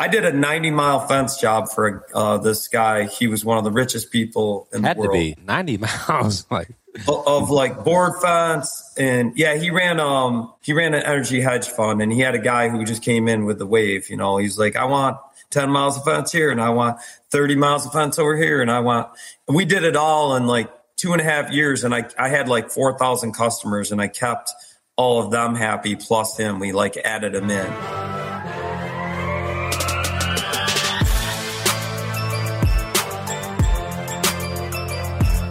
I did a 90 mile fence job for uh, this guy. He was one of the richest people in Had the world. to be 90 miles. Like, of, of like board fence and yeah he ran um he ran an energy hedge fund and he had a guy who just came in with the wave you know he's like i want 10 miles of fence here and i want 30 miles of fence over here and i want and we did it all in like two and a half years and i i had like 4000 customers and i kept all of them happy plus him we like added him in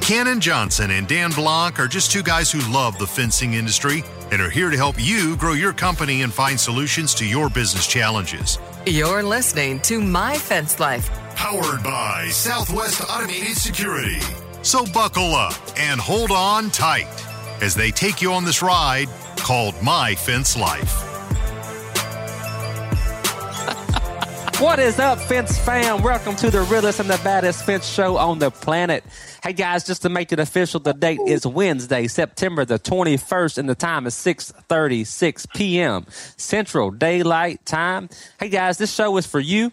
Cannon Johnson and Dan Blanc are just two guys who love the fencing industry and are here to help you grow your company and find solutions to your business challenges. You're listening to My Fence Life. Powered by Southwest Automated Security. So buckle up and hold on tight as they take you on this ride called My Fence Life. What is up, Fence fam? Welcome to the realest and the baddest fence show on the planet. Hey guys, just to make it official, the date is Wednesday, September the 21st, and the time is 6:36 p.m. Central Daylight Time. Hey guys, this show is for you.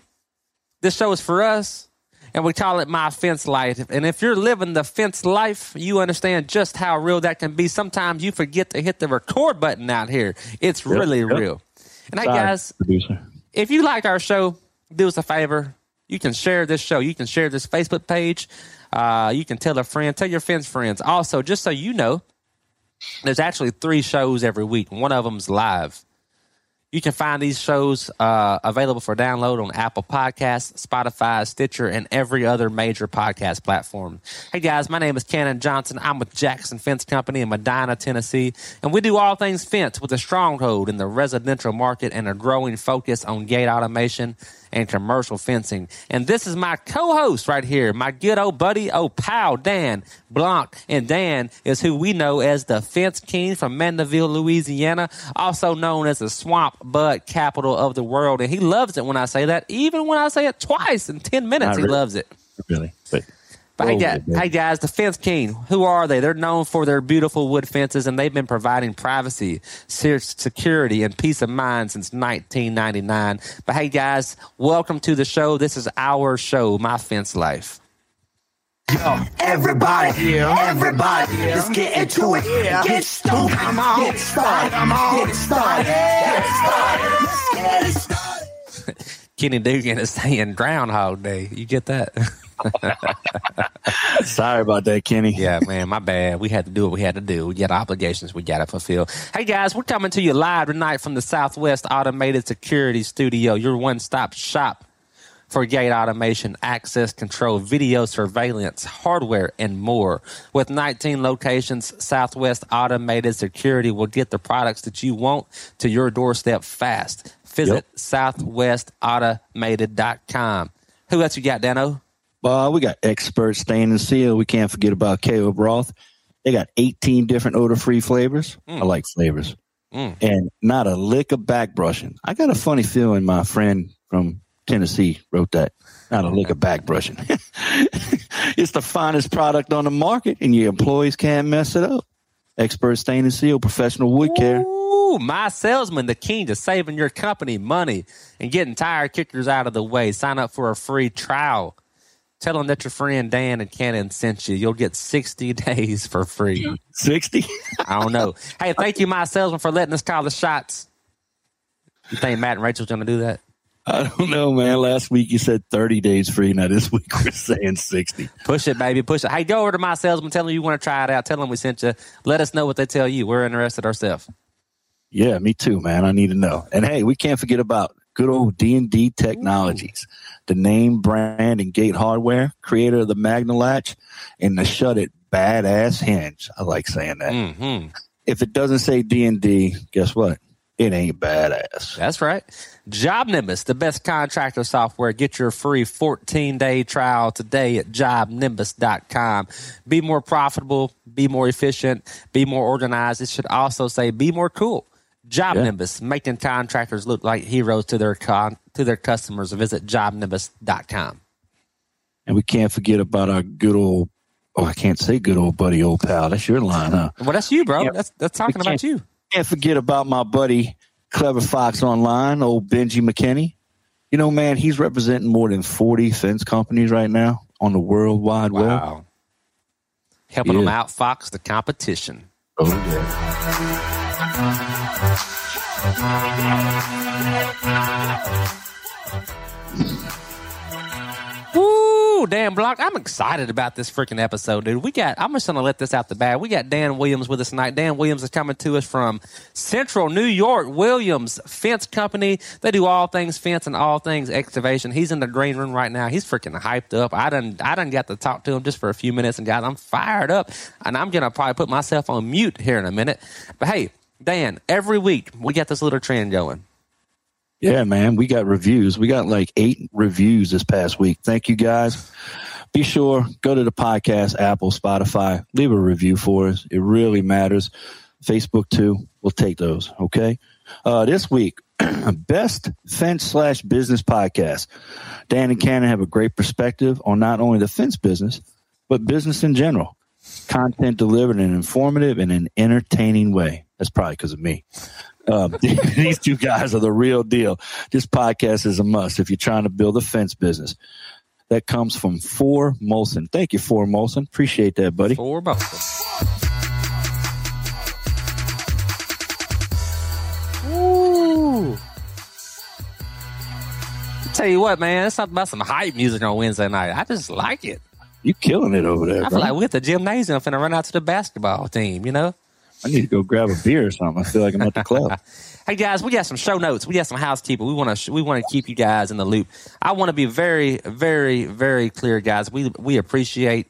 This show is for us, and we call it My Fence Life. And if you're living the fence life, you understand just how real that can be. Sometimes you forget to hit the record button out here. It's really yep. real. And hey guys, producer. if you like our show, do us a favor. You can share this show. You can share this Facebook page. Uh, you can tell a friend, tell your fence friends. Also, just so you know, there's actually three shows every week. One of them's live. You can find these shows uh, available for download on Apple Podcasts, Spotify, Stitcher, and every other major podcast platform. Hey guys, my name is Cannon Johnson. I'm with Jackson Fence Company in Medina, Tennessee, and we do all things fence with a stronghold in the residential market and a growing focus on gate automation and commercial fencing. And this is my co-host right here, my good old buddy, oh pal, Dan Blanc. And Dan is who we know as the Fence King from Mandeville, Louisiana, also known as the swamp bud capital of the world. And he loves it when I say that, even when I say it twice in 10 minutes, Not he really. loves it. Really, but But hey, guys, hey guys, the Fence King, who are they? They're known for their beautiful wood fences, and they've been providing privacy, security, and peace of mind since 1999. But hey guys, welcome to the show. This is our show, My Fence Life. Yo, Everybody, everybody, let's get into it. Get started, get started, get started, get started, let's get it started. Kenny Dugan is saying Groundhog Day. You get that? sorry about that, Kenny. Yeah, man, my bad. We had to do what we had to do. We got obligations we got to fulfill. Hey, guys, we're coming to you live tonight from the Southwest Automated Security Studio, your one stop shop for gate automation, access control, video surveillance, hardware, and more. With 19 locations, Southwest Automated Security will get the products that you want to your doorstep fast. Visit southwestautomated.com. Who else you got, Dano? Uh, we got expert stain and seal. We can't forget about KO Broth. They got 18 different odor free flavors. I like flavors. Mm. And not a lick of back brushing. I got a funny feeling my friend from Tennessee wrote that. Not a lick of back brushing. it's the finest product on the market, and your employees can't mess it up. Expert stain and seal, professional wood care. Ooh, my salesman, the king to saving your company money and getting tire kickers out of the way. Sign up for a free trial. Tell them that your friend Dan and Cannon sent you. You'll get 60 days for free. 60. I don't know. Hey, thank you, my salesman, for letting us call the shots. You think Matt and Rachel's going to do that? I don't know, man. Last week you said 30 days free. Now this week we're saying 60. Push it, baby. Push it. Hey, go over to my salesman. Tell them you want to try it out. Tell them we sent you. Let us know what they tell you. We're interested ourselves. Yeah, me too, man. I need to know. And hey, we can't forget about good old D&D Technologies, the name, brand, and gate hardware, creator of the Magna Latch and the Shut It badass hinge. I like saying that. Mm-hmm. If it doesn't say D&D, guess what? It ain't badass. That's right. Job Nimbus, the best contractor software. Get your free 14 day trial today at jobnimbus.com. Be more profitable, be more efficient, be more organized. It should also say be more cool. Job Yeah. Nimbus, making contractors look like heroes to their con- to their customers. Visit jobnimbus.com. And we can't forget about our good old, oh, I can't say good old buddy, old pal. That's your line, huh? Well, that's you, bro. Yeah. That's that's talking about you. Can't forget about my buddy, Clever Fox Online, old Benji McKinney. You know, man, he's representing more than 40 fence companies right now on the World Wide Web. Wow. Helping them out, Fox, the competition. Oh, yeah. Woo, Dan Blanc. I'm excited about this freaking episode, dude. We got, I'm just going to let this out the bag. We got Dan Williams with us tonight. Dan Williams is coming to us from Central New York. Williams Fence Company. They do all things fence and all things excavation. He's in the green room right now. He's freaking hyped up. I done, I done got to talk to him just for a few minutes, and guys, I'm fired up. And I'm going to probably put myself on mute here in a minute. But hey, Dan, every week we got this little trend going. Yeah, man, we got reviews. We got like eight reviews this past week. Thank you guys. Be sure go to the podcast, Apple, Spotify, leave a review for us. It really matters. Facebook too. We'll take those. Okay. Uh, this week, best fence slash business podcast. Dan and Cannon have a great perspective on not only the fence business, but business in general. Content delivered in an informative and an entertaining way. That's probably because of me. Um, these two guys are the real deal. This podcast is a must if you're trying to build a fence business. That comes from Four Molson. Thank you, Four Molson. Appreciate that, buddy. Four both. Ooh. Tell you what, man, it's something about some hype music on Wednesday night. I just like it. You killing it over there, I bro. feel like we're at the gymnasium finna run out to the basketball team, you know? I need to go grab a beer or something. I feel like I'm at the club. Hey guys, we got some show notes. We got some housekeeping. We want to we want to keep you guys in the loop. I want to be very very very clear, guys. We we appreciate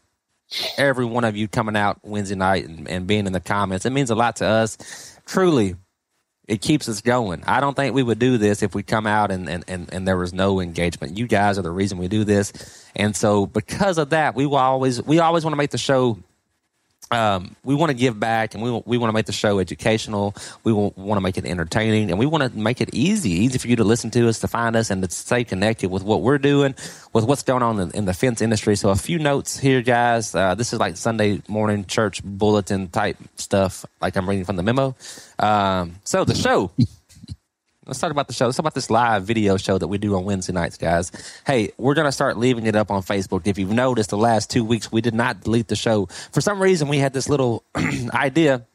every one of you coming out Wednesday night and, and being in the comments. It means a lot to us. Truly, it keeps us going. I don't think we would do this if we come out and, and, and, and there was no engagement. You guys are the reason we do this. And so because of that, we will always we always want to make the show um, we want to give back and we, we want to make the show educational. We want to make it entertaining and we want to make it easy, easy for you to listen to us, to find us, and to stay connected with what we're doing, with what's going on in, in the fence industry. So, a few notes here, guys. Uh, this is like Sunday morning church bulletin type stuff, like I'm reading from the memo. Um, so, the show. Let's talk about the show. Let's talk about this live video show that we do on Wednesday nights, guys. Hey, we're going to start leaving it up on Facebook. If you've noticed, the last two weeks we did not delete the show. For some reason, we had this little idea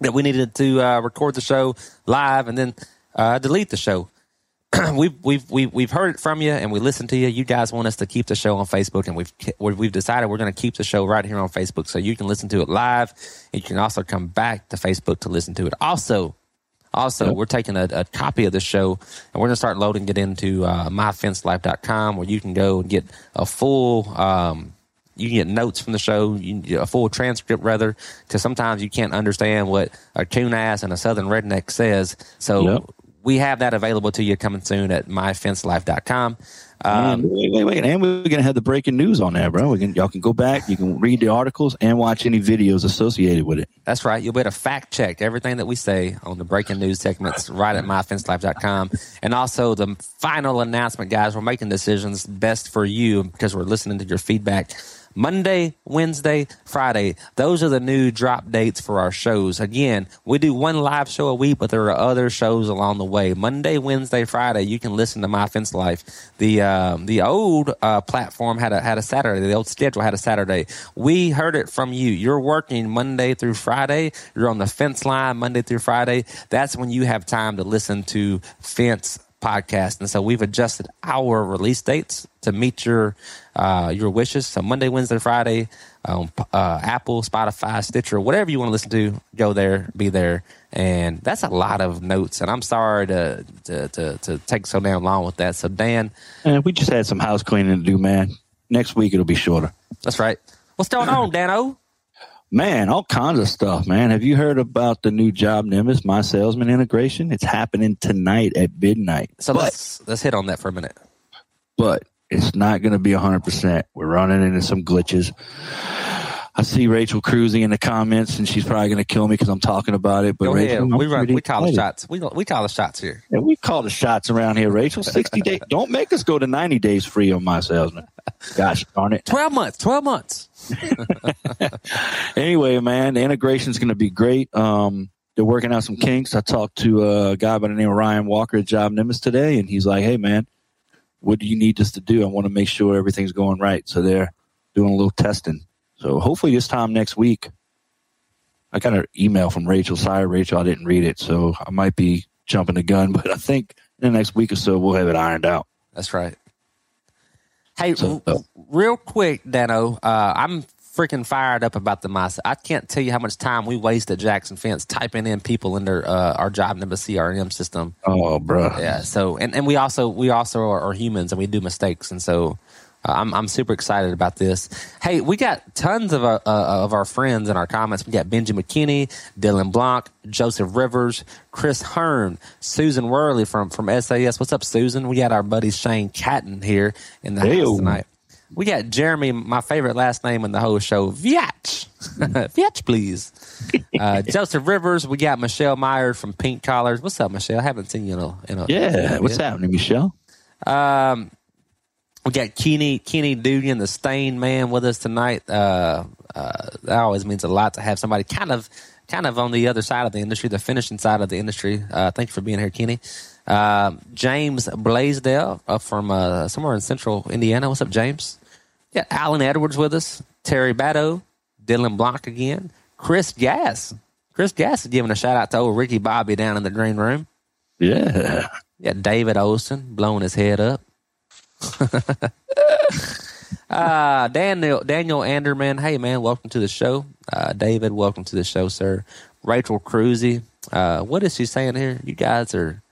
that we needed to uh, record the show live and then uh, delete the show. we've we've we've we've heard it from you and we listened to you. You guys want us to keep the show on Facebook, and we've we've decided we're going to keep the show right here on Facebook, so you can listen to it live. And you can also come back to Facebook to listen to it. Also, also, we're taking a, a copy of the show and we're going to start loading it into uh, myfencelife.com where you can go and get a full, um, you can get notes from the show, you can get a full transcript rather, because sometimes you can't understand what a coon ass and a southern redneck says. So Yep. We have that available to you coming soon at myfencelife.com. Um, wait, wait, wait. And we're going to have the breaking news on there, bro. We can, y'all can go back. You can read the articles and watch any videos associated with it. That's right. You'll be able to fact check everything that we say on the breaking news segments right at myfencelife.com. And also the final announcement, guys, we're making decisions best for you because we're listening to your feedback. Monday, Wednesday, Friday. Those are the new drop dates for our shows. Again, we do one live show a week, but there are other shows along the way. Monday, Wednesday, Friday, you can listen to My Fence Life. The um, the old uh, platform had a had a Saturday. The old schedule had a Saturday. We heard it from you. You're working Monday through Friday. You're on the fence line Monday through Friday. That's when you have time to listen to Fence podcast. And so we've adjusted our release dates to meet your uh, your wishes. So Monday, Wednesday, Friday, um, uh, Apple, Spotify, Stitcher, whatever you want to listen to, go there, be there. And that's a lot of notes. And I'm sorry to to, to, to take so damn long with that. So Dan, And we just had some house cleaning to do, man. Next week it'll be shorter. that's right. What's going on, Dano? Man, all kinds of stuff, man. Have you heard about the new job Nimbus, my salesman integration? It's happening tonight at midnight. So but, let's let's hit on that for a minute. but it's not going to be 100%. We're running into some glitches. I see Rachel cruising in the comments, and she's probably going to kill me because I'm talking about it. But Go Rachel. We run. We call the shots. We we call the shots here. And we call the shots around here, Rachel. 60 days. Don't make us go to 90 days free on my salesman. Gosh darn it. Twelve months. Twelve months. Anyway, man, the integration is going to be great. Um, they're working out some kinks. I talked to a guy by the name of Ryan Walker at Job Nimbus today, and he's like, hey, man, what do you need us to do? I want to make sure everything's going right. So they're doing a little testing. So hopefully this time next week, I got an email from Rachel. Sorry, Rachel, I didn't read it, so I might be jumping the gun. But I think in the next week or so we'll have it ironed out. That's right. Hey, So- r- real quick, Dano, uh, I'm freaking fired up about the mice. I can't tell you how much time we waste at Jackson Fence typing in people in their uh, our Job Nimbus CRM system. Oh, bro. Yeah. So, and, and we also we also are, are humans and we do mistakes, and so I'm I'm super excited about this. Hey, we got tons of our, uh, of our friends in our comments. We got Benji McKinney, Dylan Blanc, Joseph Rivers, Chris Hearn, Susan Worley from from SAS. What's up, Susan? We got our buddy Shane Catton here in the house tonight. We got Jeremy, my favorite last name in the whole show, Viach. Viach, please. Uh, Joseph Rivers. We got Michelle Myers from Pink Collars. What's up, Michelle? I haven't seen you in a, in a Yeah. What's happening, Michelle? Um, we got Kenny Kenny Dugan, the Stain Man, with us tonight. Uh, uh, that always means a lot to have somebody kind of kind of on the other side of the industry, the finishing side of the industry. Uh, thank you for being here, Kenny. Uh, James Blaisdell uh, from uh, somewhere in Central Indiana. What's up, James? Yeah, Alan Edwards with us. Terry Batto, Dylan Blanc again. Chris Gass. Chris Gass is giving a shout out to old Ricky Bobby down in the green room. Yeah. Yeah, David Olson blowing his head up. Uh, Daniel Daniel Anderman, hey man, welcome to the show. Uh, David, welcome to the show, sir. Rachel Cruzy, uh, what is she saying here? You guys are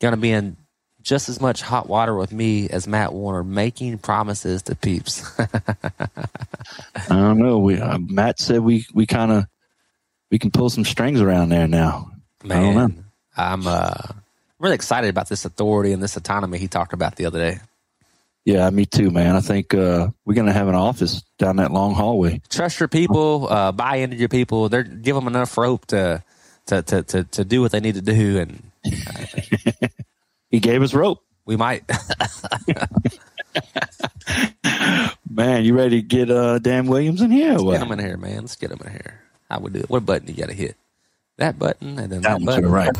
gonna be in just as much hot water with me as Matt Warner, making promises to peeps. I don't know. We uh, Matt said we we kind of we can pull some strings around there now. I don't know. Man, I'm uh, really excited about this authority and this autonomy he talked about the other day. Yeah, me too, man. I think uh, we're gonna have an office down that long hallway. trust your people, uh, buy into your people. They're give them enough rope to to to to, to do what they need to do, and He gave us rope. we might. Man, you ready to get uh, Dan Williams in here? or get them in here, man. Let's get him in here. How we do it? What button you got to hit? That button and then That that, to button. right.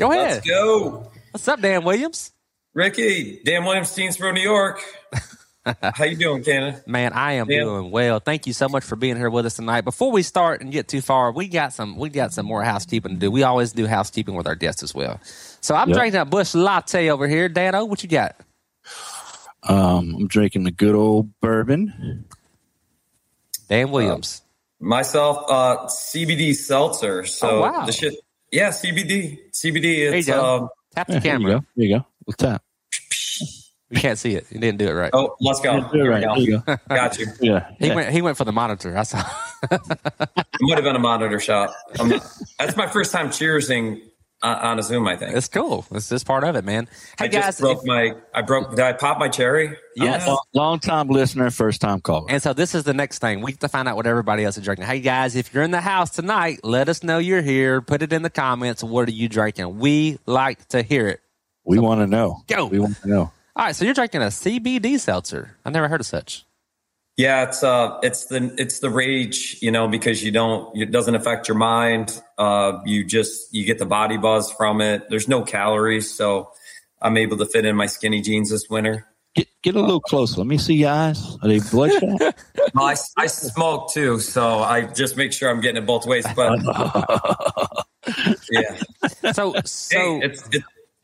Go ahead. Let's go. What's up, Dan Williams? Ricky, Dan Williams, Teensboro, New York. How you doing, Cannon? Man, I am Yeah. doing well. Thank you so much for being here with us tonight. Before we start and get too far, we got some we got some more housekeeping to do. We always do housekeeping with our guests as well. So I'm Yep. drinking a Busch latte over here. Dano, what you got? Um, I'm drinking the good old bourbon. Dan Williams. Myself, uh, CBD seltzer. So Oh, wow. the shit. Yeah, CBD. CBD. there you go. um. Tap the Yeah, there you camera. go. There you go. Let's tap. You can't see it. You didn't do it right. Oh, let's go. Yeah, Here right. we go. you go. Got you. Yeah. He yeah. went. He went for the monitor. I saw. It might have been a monitor shot. Not, that's my first time cheersing on, on a Zoom. I think. it's cool. It's just part of it, man. Hey I just guys, broke if- my. I broke. Did I pop my cherry? Yes. Long time listener, first time caller. and so this is the next thing. We have to find out what everybody else is drinking. Hey guys, if you're in the house tonight, let us know you're here. Put it in the comments. What are you drinking? We like to hear it. We want to know. Go. We want to know. All right, so you're drinking a CBD seltzer. I never heard of such. Yeah, it's uh, it's the it's the rage, you know, because you don't, it doesn't affect your mind. Uh, you just you get the body buzz from it. There's no calories, so I'm able to fit in my skinny jeans this winter. Get get a little closer. Let me see your eyes. Are they bloodshot? Well, I, I smoke too, so I just make sure I'm getting it both ways. But yeah, So, hey, so it's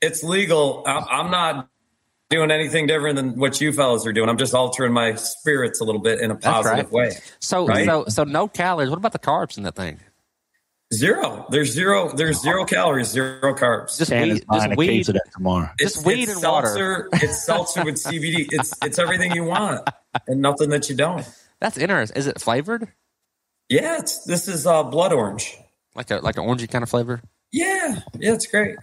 it's legal. I'm, I'm not doing anything different than what you fellas are doing. I'm just altering my spirits a little bit in a positive right. way. so Right? so so no calories. What about the carbs in that thing? Zero. There's zero. There's zero calories. Zero carbs. Just Dan weed. Just a weed. case of that tomorrow. just It's, weed it's and water. seltzer. It's seltzer with CBD. It's it's everything you want and nothing that you don't. That's interesting. Is it flavored? Yeah, it's this is uh, blood orange. Like a like an orangey kind of flavor? Yeah, yeah, it's great.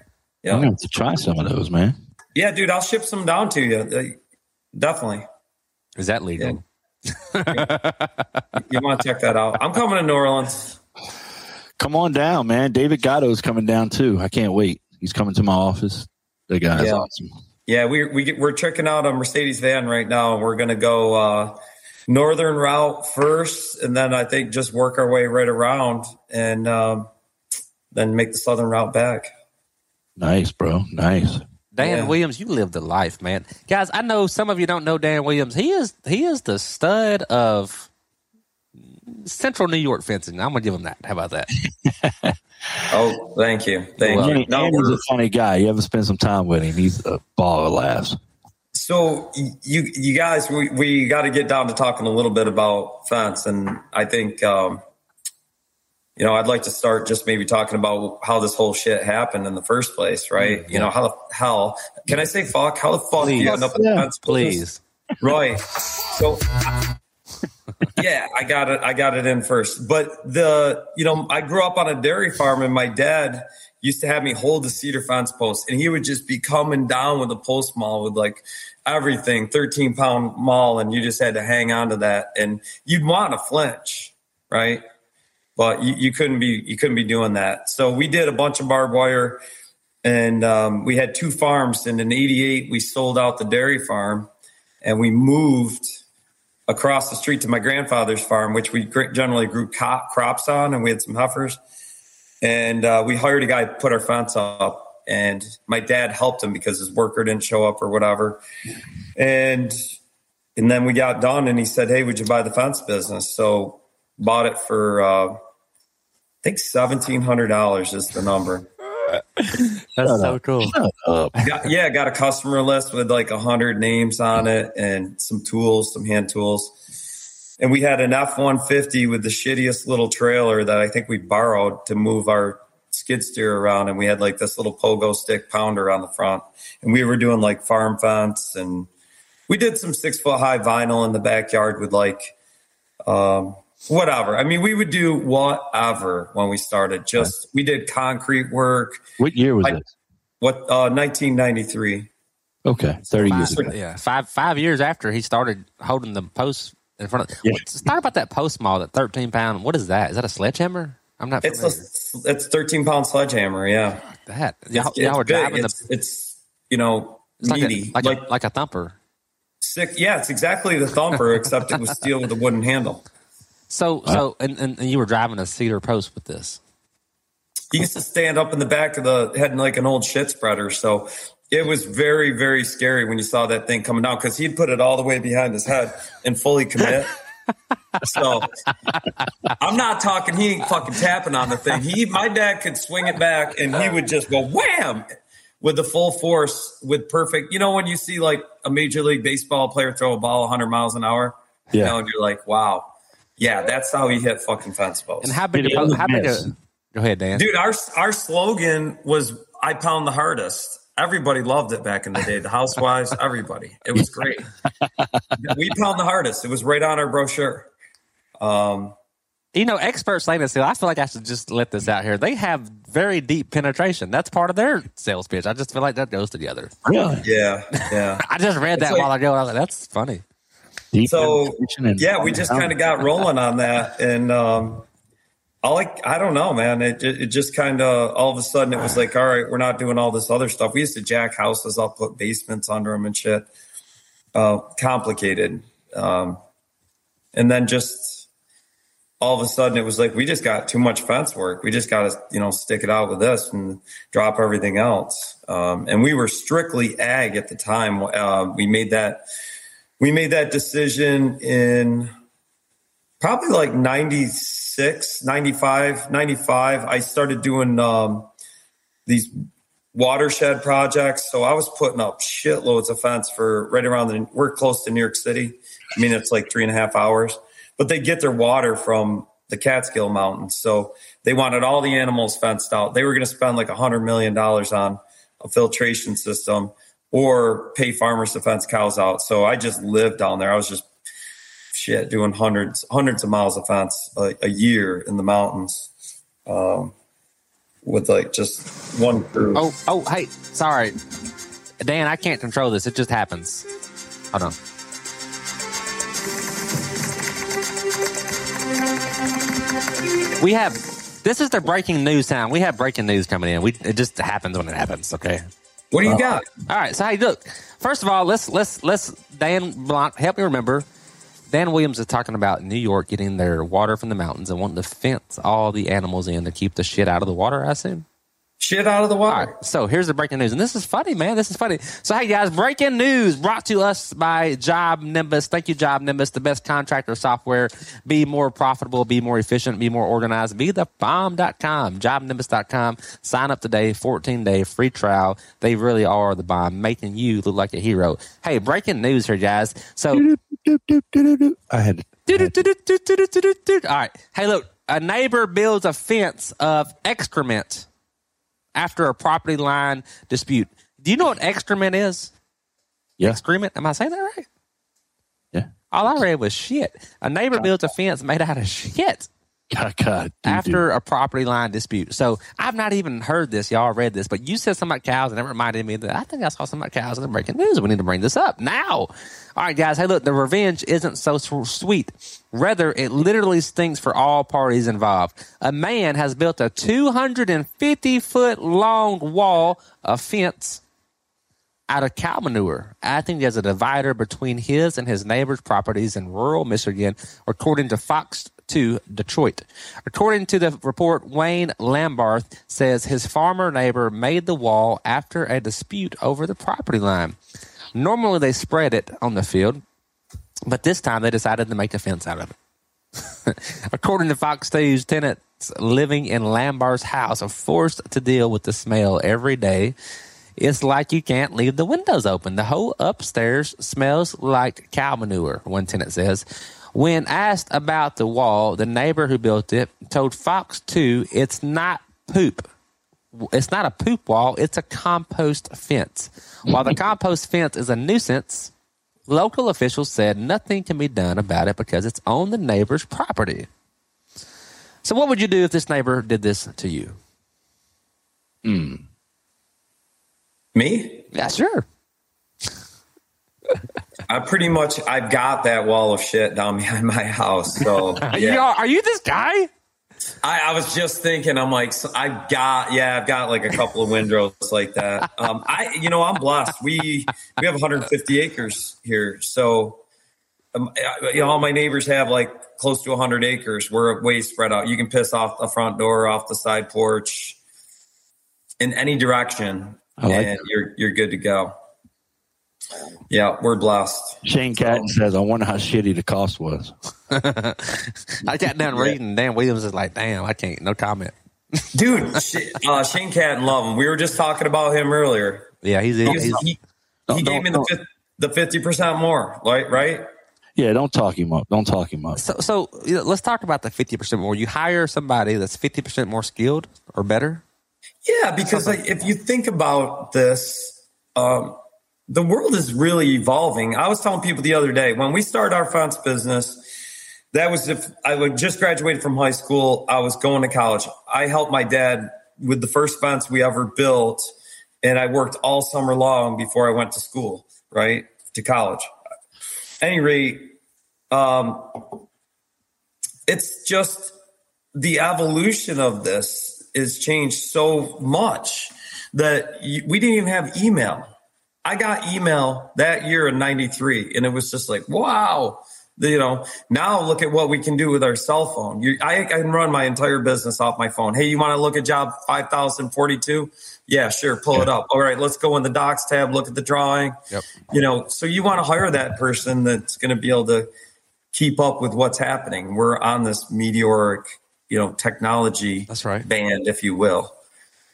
I'm gonna have to try some of those, man. Yeah, dude, I'll ship some down to you. Uh, Definitely, Is that legal? you want to check that out. I'm coming to New Orleans. Come on down, man. David Gatto's coming down too. I can't wait. He's coming to my office. The guy's Yeah. awesome. Yeah, we we get, we're checking out a Mercedes van right now. and We're gonna go uh, northern route first, and then I think just work our way right around. And um, then make the southern route back. Nice, bro. Nice. Dan Yeah. Williams, you live the life, man. Guys, I know some of you don't know Dan Williams. He is he is the stud of Central New York fencing. I'm gonna give him that. How about that? Oh, thank you, thank And, you. No, and he's a funny guy. You ever spend some time with him? He's a ball of laughs. So you you guys, we, we got to get down to talking a little bit about fence, and I think um, you know I'd like to start just maybe talking about how this whole shit happened in the first place, right? You know how the hell can I say fuck? How the fuck do you end up in the Yeah. fence? Please. right? So yeah, I got it. I got it in first, but the you know I grew up on a dairy farm, and my dad used to have me hold the cedar fence post, and he would just be coming down with a post maul with like everything, thirteen pound maul, and you just had to hang on to that, and you'd want to flinch, right? But you, you couldn't be you couldn't be doing that. So we did a bunch of barbed wire, and um, we had two farms. And in '88, we sold out the dairy farm, and we moved across the street to my grandfather's farm, which we generally grew co- crops on, and we had some heifers. And uh, we hired a guy to put our fence up, and my dad helped him because his worker didn't show up or whatever. And and then we got done, and he said, "Hey, would you buy the fence business?" So bought it for uh, think seventeen hundred dollars is the number. That's so cool. Got, yeah, got a customer list with like a hundred names on it and some tools, some hand tools. And we had an F one fifty with the shittiest little trailer that I think we borrowed to move our skid steer around. And we had like this little pogo stick pounder on the front. And we were doing like farm fence and we did some six foot high vinyl in the backyard with like um whatever. I mean, we would do whatever when we started. Just we did concrete work. What year was I- this? What uh 1993. Okay, thirty years ago. yeah, five five years after he started holding the post in front of. Yeah. Let's Start about that post maul, that thirteen pound. What is that? Is that a sledgehammer? I'm not It's familiar. a it's 13 pound sledgehammer. Yeah, that. Y'all, it's, y'all were it's driving It's, the it's you know it's like, meaty a, like, like, a, like a thumper. sick. Yeah, it's exactly the thumper except it was steel with a wooden handle. So so and, and, and you were driving a cedar post with this. He used to stand up in the back of the head like an old shit spreader. So it was very very scary when you saw that thing coming down because he'd put it all the way behind his head and fully commit. So I'm not talking. He ain't fucking tapping on the thing. He, my dad could swing it back, and he would just go wham with the full force, with perfect. You know when you see like a major league baseball player throw a ball 100 miles an hour, you Yeah. know, and you're like, wow, yeah, that's how he hit fucking fence posts. And how big? Did A, it po- how big? miss? A, go ahead, Dan. Dude, our our slogan was "I pound the hardest." Everybody loved it back in the day. The housewives, everybody. It was great. we pound the hardest. It was right on our brochure. Um, You know, experts say this. I feel like I should just let this out here. They have very deep penetration. That's part of their sales pitch. I just feel like that goes together. Really? yeah, yeah. I just read that It's like- while ago. I was like, that's funny. Deep So yeah, we just kind of got rolling on that, and um, I like I don't know, man. It it just kind of all of a sudden it was like, all right, we're not doing all this other stuff. We used to jack houses up, put basements under them and shit. Uh, complicated, um, and then just all of a sudden it was like we just got too much fence work. We just got to you know stick it out with this and drop everything else. Um, and we were strictly ag at the time. Uh, we made that we made that decision in probably like 96 95 95 i started doing um, these watershed projects. So i was putting up shitloads of fence for right around the we're close to new york city. I mean it's like three and a half hours but they get their water from the catskill mountains. So they wanted all the animals fenced out. They were going to spend like a hundred million dollars on a filtration system or pay farmers to fence cows out. So I just lived down there. I was just shit doing hundreds, hundreds of miles of fence a, a year in the mountains, um, with like just one crew. Oh, oh, hey, sorry, Dan. I can't control this. It just happens. Hold on. We have. This is the breaking news sound. We have breaking news coming in. We it just happens when it happens. Okay. What do you uh, got? All right. So hey, look. First of all, let's let's let's Dan Blanc help me remember. Dan Williams is talking about New York getting their water from the mountains and wanting to fence all the animals in to keep the shit out of the water. I assume. Shit out of the All water. right, so here's the breaking news, and this is funny, man. This is funny. So, hey guys, breaking news brought to us by Job Nimbus. Thank you, Job Nimbus, the best contractor software. Be more profitable, be more efficient, be more organized. Be the bomb.com, jobnimbus.com. Sign up today, 14 day free trial. They really are the bomb, making you look like a hero. Hey, breaking news here, guys. So, I had to. all right. Hey, look, a neighbor builds a fence of excrement after a property line dispute. Do you know what excrement is? Yeah. Excrement? Am I saying that right? Yeah. All I read was shit. A neighbor builds a fence made out of shit God, after a property line dispute. So I've not even heard this. Y'all read this, but you said something about cows, and it reminded me that I think I saw something about cows in the breaking news. We need to bring this up now. All right, guys. Hey, look, the revenge isn't so sweet. Rather, it literally stinks for all parties involved. A man has built a 250 foot long wall of fence out of cow manure, acting as a divider between his and his neighbor's properties in rural Michigan, according to Fox 2 Detroit. According to the report, Wayne Lambarth says his farmer neighbor made the wall after a dispute over the property line. Normally, they spread it on the field, but this time they decided to make a fence out of it. According to Fox 2's tenants living in Lambar's house are forced to deal with the smell every day. It's like you can't leave the windows open. The whole upstairs smells like cow manure, one tenant says. When asked about the wall, the neighbor who built it told Fox 2 it's not poop. It's not a poop wall, it's a compost fence. While the compost fence is a nuisance, Local officials said nothing can be done about it because it's on the neighbor's property. So, what would you do if this neighbor did this to you? Hmm. Me? Yeah, sure. I pretty much I've got that wall of shit down behind my house. So Are, you, yeah. are you this guy? I, I was just thinking, I'm like, so I've got, yeah, I've got like a couple of windrows like that. Um, I, you know, I'm blessed. We we have 150 acres here, so um, you know, all my neighbors have like close to 100 acres. We're way spread out. You can piss off the front door, off the side porch, in any direction, I like and you're you're good to go. Yeah, we're blessed. Shane Catton says, I wonder how shitty the cost was. I got done reading. Dan Williams is like, damn, I can't. No comment. Dude, uh, Shane Catton, love him. We were just talking about him earlier. Yeah, he's, He, he's he, he gave me the don't- the fifty percent more, right? Right? Yeah, don't talk him up. Don't talk him up. so. So you know, let's talk about the fifty percent more. You hire somebody that's fifty percent more skilled or better. Yeah, because like, if you think about this, um, the world is really evolving. I was telling people the other day when we started our fence business. That was if I would just graduated from high school. I was going to college. I helped my dad with the first fence we ever built, and I worked all summer long before I went to school, right to college. any rate, um, it's just the evolution of this has changed so much that we didn't even have email. I got email that year in 93 and it was just like, wow. You know, now look at what we can do with our cell phone. You, I, I can run my entire business off my phone. Hey, you want to look at job 5042? Yeah, sure. Pull it up. All right, let's go in the docs tab, look at the drawing. Yep. You know, so you want to hire that person that's going to be able to keep up with what's happening. We're on this meteoric, you know, technology That's right. band, if you will.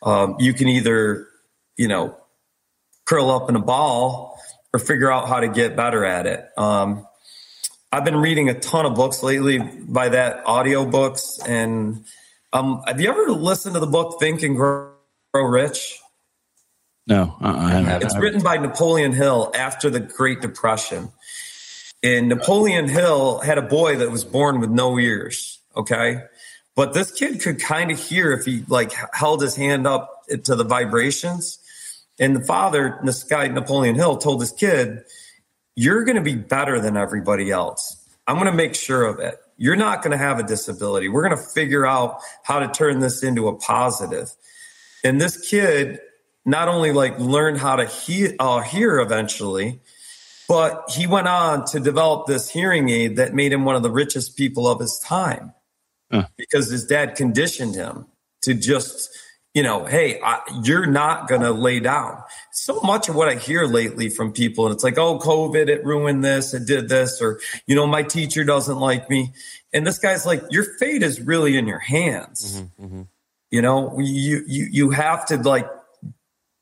Um, you can either, you know, curl up in a ball or figure out how to get better at it. Um, I've been reading a ton of books lately by that audio books. And um, have you ever listened to the book Think and Grow Rich? No, uh-uh, I haven't. It's written by Napoleon Hill after the Great Depression. And Napoleon Hill had a boy that was born with no ears. Okay. But this kid could kind of hear if he like held his hand up to the vibrations. And the father, this guy, Napoleon Hill, told his kid, You're going to be better than everybody else. I'm going to make sure of it. You're not going to have a disability. We're going to figure out how to turn this into a positive. And this kid not only like learned how to he- uh, hear eventually, But he went on to develop this hearing aid that made him one of the richest people of his time Huh. because his dad conditioned him to just, you know, hey, I, you're not going to lay down. So much of what I hear lately from people, and it's like, oh, COVID, it ruined this, it did this, or, you know, my teacher doesn't like me. And this guy's like, your fate is really in your hands. Mm-hmm, mm-hmm. You know, you, you, you have to like,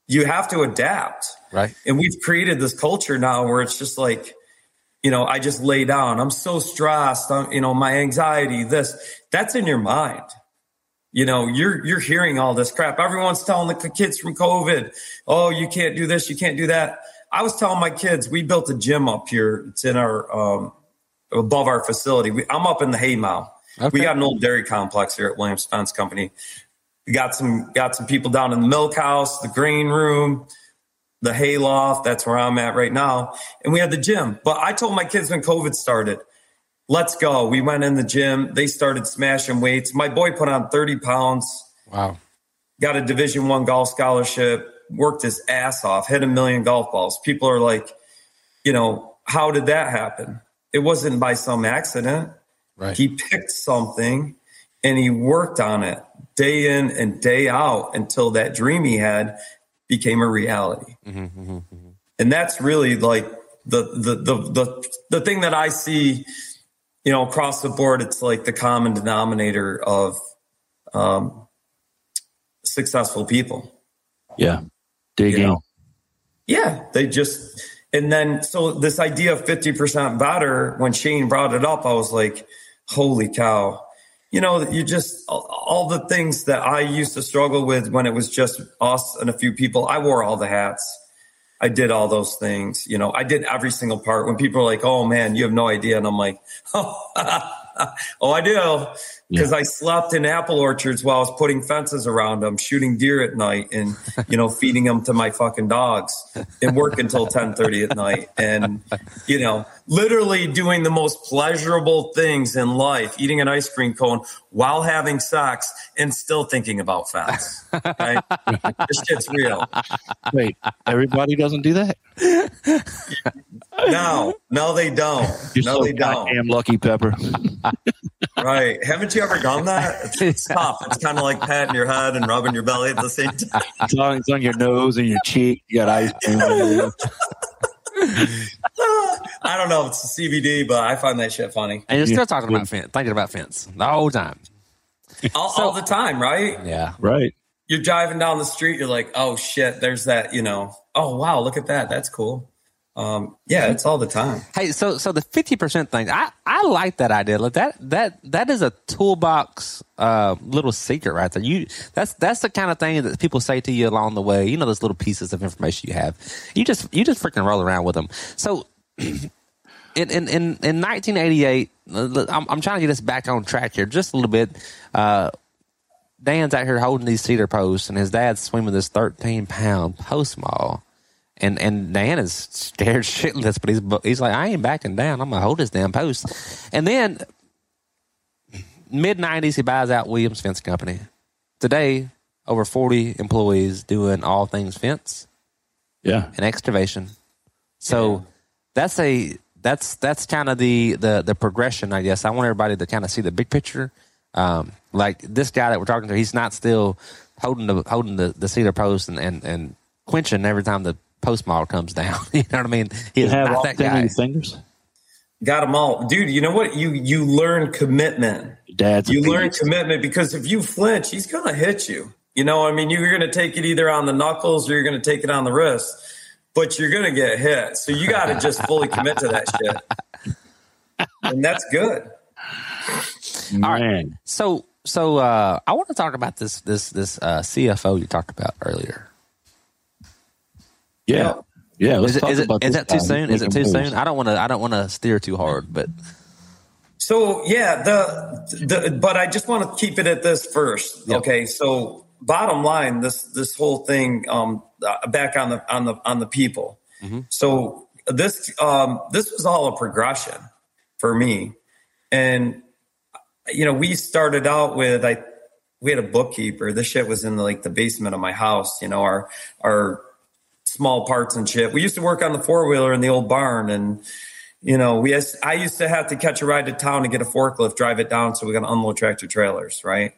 you have to adapt. Right. And we've created this culture now where it's just like, you know, I just lay down. I'm so stressed. I'm, you know, my anxiety, this, that's in your mind. You know, you're, you're hearing all this crap. Everyone's telling the kids from COVID, oh, you can't do this, you can't do that. I was telling my kids, we built a gym up here. It's in our, um, above our facility. We, I'm up in the Haymow. Okay. We got an old dairy complex here at Williams Fence Company. We got some, got some people down in the milk house, the grain room, the hay loft. That's where I'm at right now. And we had the gym. But I told my kids when COVID started, let's go. We went in the gym. They started smashing weights. My boy put on 30 pounds, Wow. got a division one golf scholarship, worked his ass off, hit a million golf balls. People are like, you know, how did that happen? It wasn't by some accident. Right. He picked something and he worked on it day in and day out until that dream he had became a reality. Mm-hmm, mm-hmm, mm-hmm. And that's really like the, the the the the thing that I see, you know, across the board. It's like the common denominator of um, successful people. Yeah. Dig You know? Yeah, they just and then so this idea of 50% better when Shane brought it up, I was like, holy cow. You know, you just all the things that I used to struggle with when it was just us and a few people, I wore all the hats. I did all those things. You know, I did every single part. When people are like, "Oh man, you have no idea," and I'm like, "Oh, oh I do," because I slept in apple orchards while I was putting fences around them, shooting deer at night, and you know, feeding them to my fucking dogs, and work until 10:30 at night, and you know, literally doing the most pleasurable things in life, eating an ice cream cone while having sex, and still thinking about fats. Right? this shit's real. Wait, everybody doesn't do that? No, no, they don't. You're no, so they don't. lucky, Pepper. Right. Haven't you ever done that? It's, it's tough. It's kind of like patting your head and rubbing your belly at the same time. It's on, it's on your nose and your cheek. You got ice cream. on your lips. I don't know if it's the CBD, but I find that shit funny And you're still talking about fence, thinking about fence the whole time. all, all the time, right? Yeah. Right. You're driving down the street. You're like, oh shit, there's that, you know, oh wow, look at that. That's cool. Um, yeah, it's all the time. Hey, so so the fifty percent thing, I I like that idea. Like that that that is a toolbox uh, little secret right there. You that's that's the kind of thing that people say to you along the way. You know those little pieces of information you have. You just you just freaking roll around with them. So in in in, in 1988, uh, I'm, I'm trying to get us back on track here just a little bit. Uh, Dan's out here holding these cedar posts, and his dad's swimming this 13 pound post maul. And and Dan is scared shitless, but he's he's like, I ain't backing down. I'm gonna hold this damn post. And then mid '90s, he buys out Williams Fence Company. Today, over 40 employees doing all things fence Yeah. and excavation. So that's a that's that's kind of the the the progression, I guess. I want everybody to kind of see the big picture. Um, like this guy that we're talking to, he's not still holding the holding the, the cedar post and, and and quenching every time the post model comes down. you know what I mean? He You is have not all that guy. fingers? Got them all, dude. You know what? You you learn commitment. Your dad's You learn beast. commitment because if you flinch, he's gonna hit you. You know, I mean, you're gonna take it either on the knuckles or you're gonna take it on the wrist, but you're gonna get hit. So you got to just fully commit to that shit, and that's good. Man. So so uh, I want to talk about this this this uh, CFO you talked about earlier. Yeah. Yeah. Let's Is it talk is it about is that too soon? Is it too Making soon? I don't want to I don't want to steer too hard, but So yeah, the the but I just want to keep it at this first. Yep. Okay, so bottom line, this this whole thing um uh, back on the on the on the people. So this um this was all a progression for me, and you know we started out with I we had a bookkeeper. This shit was in like the basement of my house. You know our our small parts and shit. We used to work on the four wheeler in the old barn, and you know, we has, I used to have to catch a ride to town to get a forklift, drive it down, so we got to unload tractor trailers, right?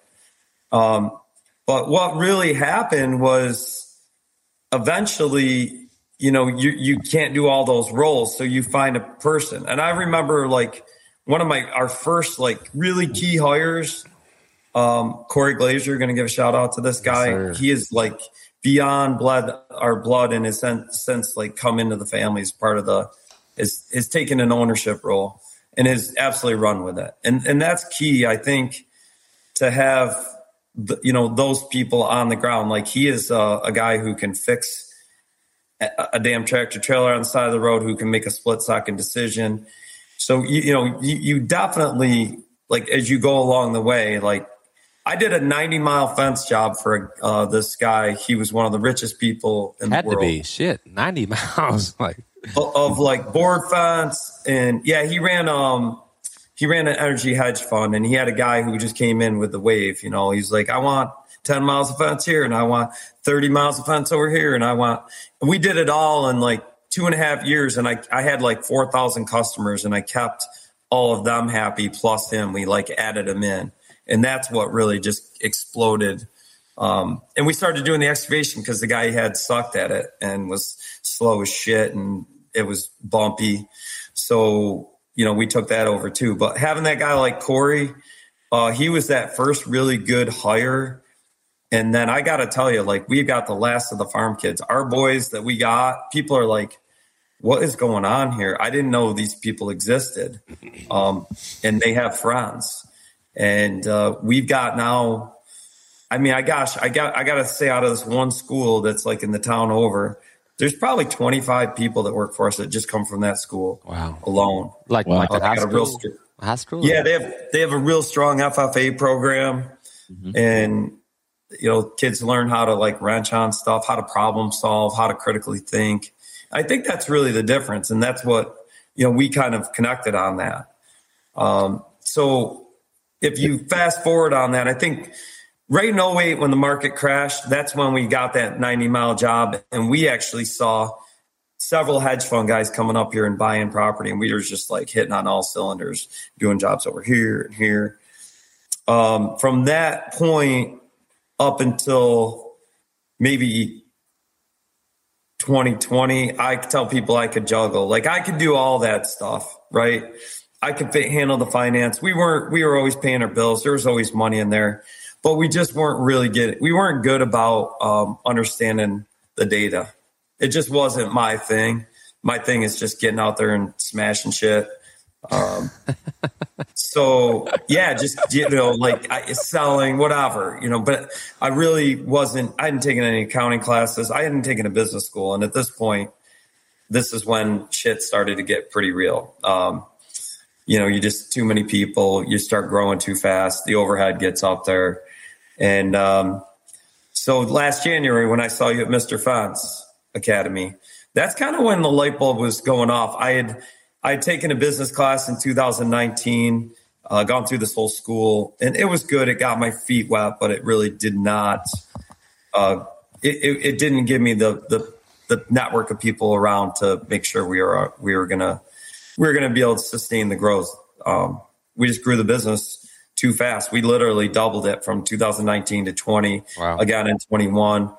Um, but what really happened was eventually, you know, you you can't do all those roles, so you find a person. And I remember like one of my our first like really key hires, um, Corey Glazier. Going to give a shout out to this guy. sir. he is like beyond blood, our blood, in his sense, sense like come into the family as part of the is is taking an ownership role and is absolutely run with it. And and that's key, I think, to have the, you know those people on the ground. Like he is a, a guy who can fix a, a damn tractor trailer on the side of the road, who can make a split second decision. So you, you know you, you definitely like as you go along the way, like. I did a 90 mile fence job for uh, this guy. He was one of the richest people in Had the to world be shit. Ninety miles. Like of like board fence and yeah he ran um he ran an energy hedge fund and he had a guy who just came in with the wave you know he's like i want 10 miles of fence here and i want 30 miles of fence over here and i want and we did it all in like two and a half years and i i had like 4000 customers and i kept all of them happy plus him we like added him in and that's what really just exploded um, and we started doing the excavation because the guy had sucked at it and was slow as shit and it was bumpy. So, you know, we took that over too. But having that guy like Corey, uh, he was that first really good hire. And then I got to tell you, like, we've got the last of the farm kids. Our boys that we got, people are like, what is going on here? I didn't know these people existed. Um, and they have friends. And uh, we've got now, I mean, I gosh, I got I got to say, out of this one school that's like in the town over, there's probably 25 people that work for us that just come from that school. Wow. alone. like Wow. like the I high got a real school. High school. Yeah, they have they have a real strong FFA program, and you know, kids learn how to like wrench on stuff, how to problem solve, how to critically think. I think that's really the difference, and that's what you know we kind of connected on that. Um, so if you fast forward on that, I think right in 08 when the market crashed, that's when we got that 90 mile job, and we actually saw several hedge fund guys coming up here and buying property, and we were just like hitting on all cylinders, doing jobs over here and here. Um, from that point up until maybe 2020, I tell people I could juggle. Like I could do all that stuff, right? I could fit, handle the finance. We weren't, we were always paying our bills. There was always money in there, but we just weren't really getting, we weren't good about um, understanding the data. It just wasn't my thing. My thing is just getting out there and smashing shit. Um, so yeah, just you know, like I, selling, whatever, you know. But I really wasn't. I hadn't taken any accounting classes. I hadn't taken a business school, and at this point, this is when shit started to get pretty real. Um, you know, you just too many people. You start growing too fast. The overhead gets up there, and um, so last January when I saw you at Mr. Fence Academy, that's kind of when the light bulb was going off. I had I had taken a business class in 2019, uh, gone through this whole school, and it was good. It got my feet wet, but it really did not. Uh, it, it, it didn't give me the, the the network of people around to make sure we were we were gonna we were gonna be able to sustain the growth. Um, we just grew the business too fast. We literally doubled it from 2019 to 20, Wow. again in 21,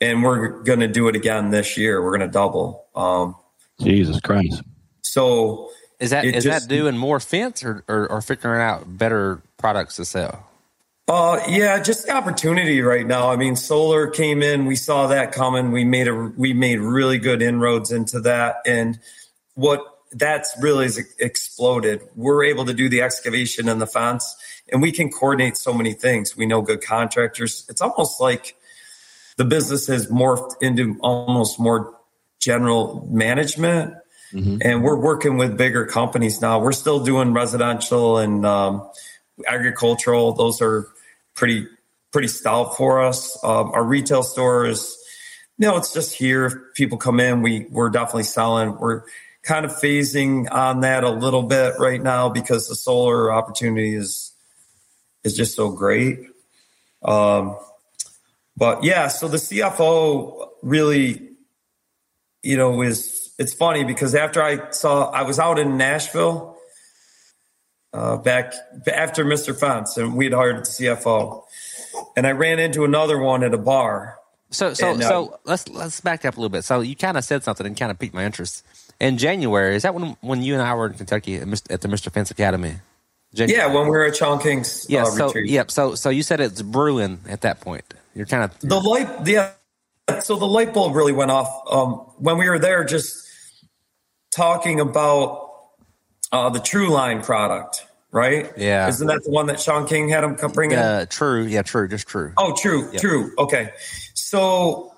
and we're gonna do it again this year. We're gonna double. Um, Jesus Christ. so Is that It is just- that doing more fence or, or or figuring out better products to sell? Uh, yeah, just the opportunity right now. I mean, solar came in. We saw that coming. We made a we made really good inroads into that, and what that's really exploded. We're able to do the excavation and the fence, and we can coordinate so many things. We know good contractors. It's almost like the business has morphed into almost more general management and we're working with bigger companies now. We're still doing residential and um, agricultural; those are pretty pretty stout for us. Um, our retail store is, you know, it's just here. If people come in, we we're definitely selling. We're kind of phasing on that a little bit right now because the solar opportunity is is just so great. Um, but yeah, so the CFO really you know, is it's funny because after I saw, I was out in Nashville uh, back after Mr. Fence, and we'd hired the CFO, and I ran into another one at a bar. So so And, uh, so let's let's back up a little bit. So you kind of said something and kind of piqued my interest. In January, is that when when you and I were in Kentucky at, Mr., at the Mr. Fence Academy? January. Yeah, when we were at Sean King's Yeah. uh, so retreat. yep. So so you said it's brewing at that point. You're kind of the light yeah so the light bulb really went off um, when we were there just talking about uh, the true line product right Yeah. isn't that the one that sean king had him bring in uh, true. Yeah, true. Just true. oh true true okay so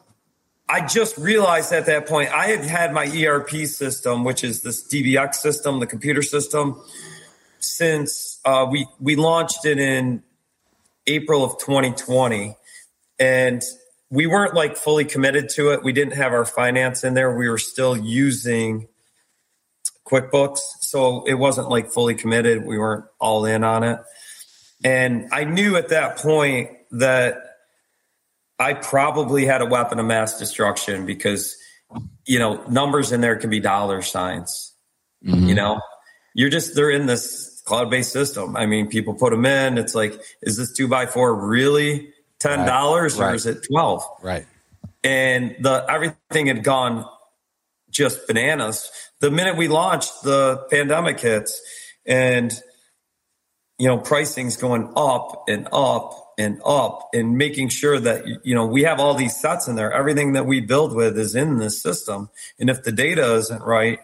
i just realized at that point i had had my erp system which is this dbx system the computer system since uh, we we launched it in april of 2020 and we weren't like fully committed to it. We didn't have our finance in there. We were still using QuickBooks, so it wasn't like fully committed. We weren't all in on it. And I knew at that point that I probably had a weapon of mass destruction because you know, numbers in there can be dollar signs. You mm-hmm. know, you're just they're in this cloud-based system. I mean, people put them in. It's like, is this two by four really ten dollars Right. or is it twelve? Right. And the everything had gone just bananas. The minute we launched, the pandemic hits, and you know, pricing's going up and up and up, and making sure that you know we have all these sets in there. Everything that we build with is in this system, and if the data isn't right,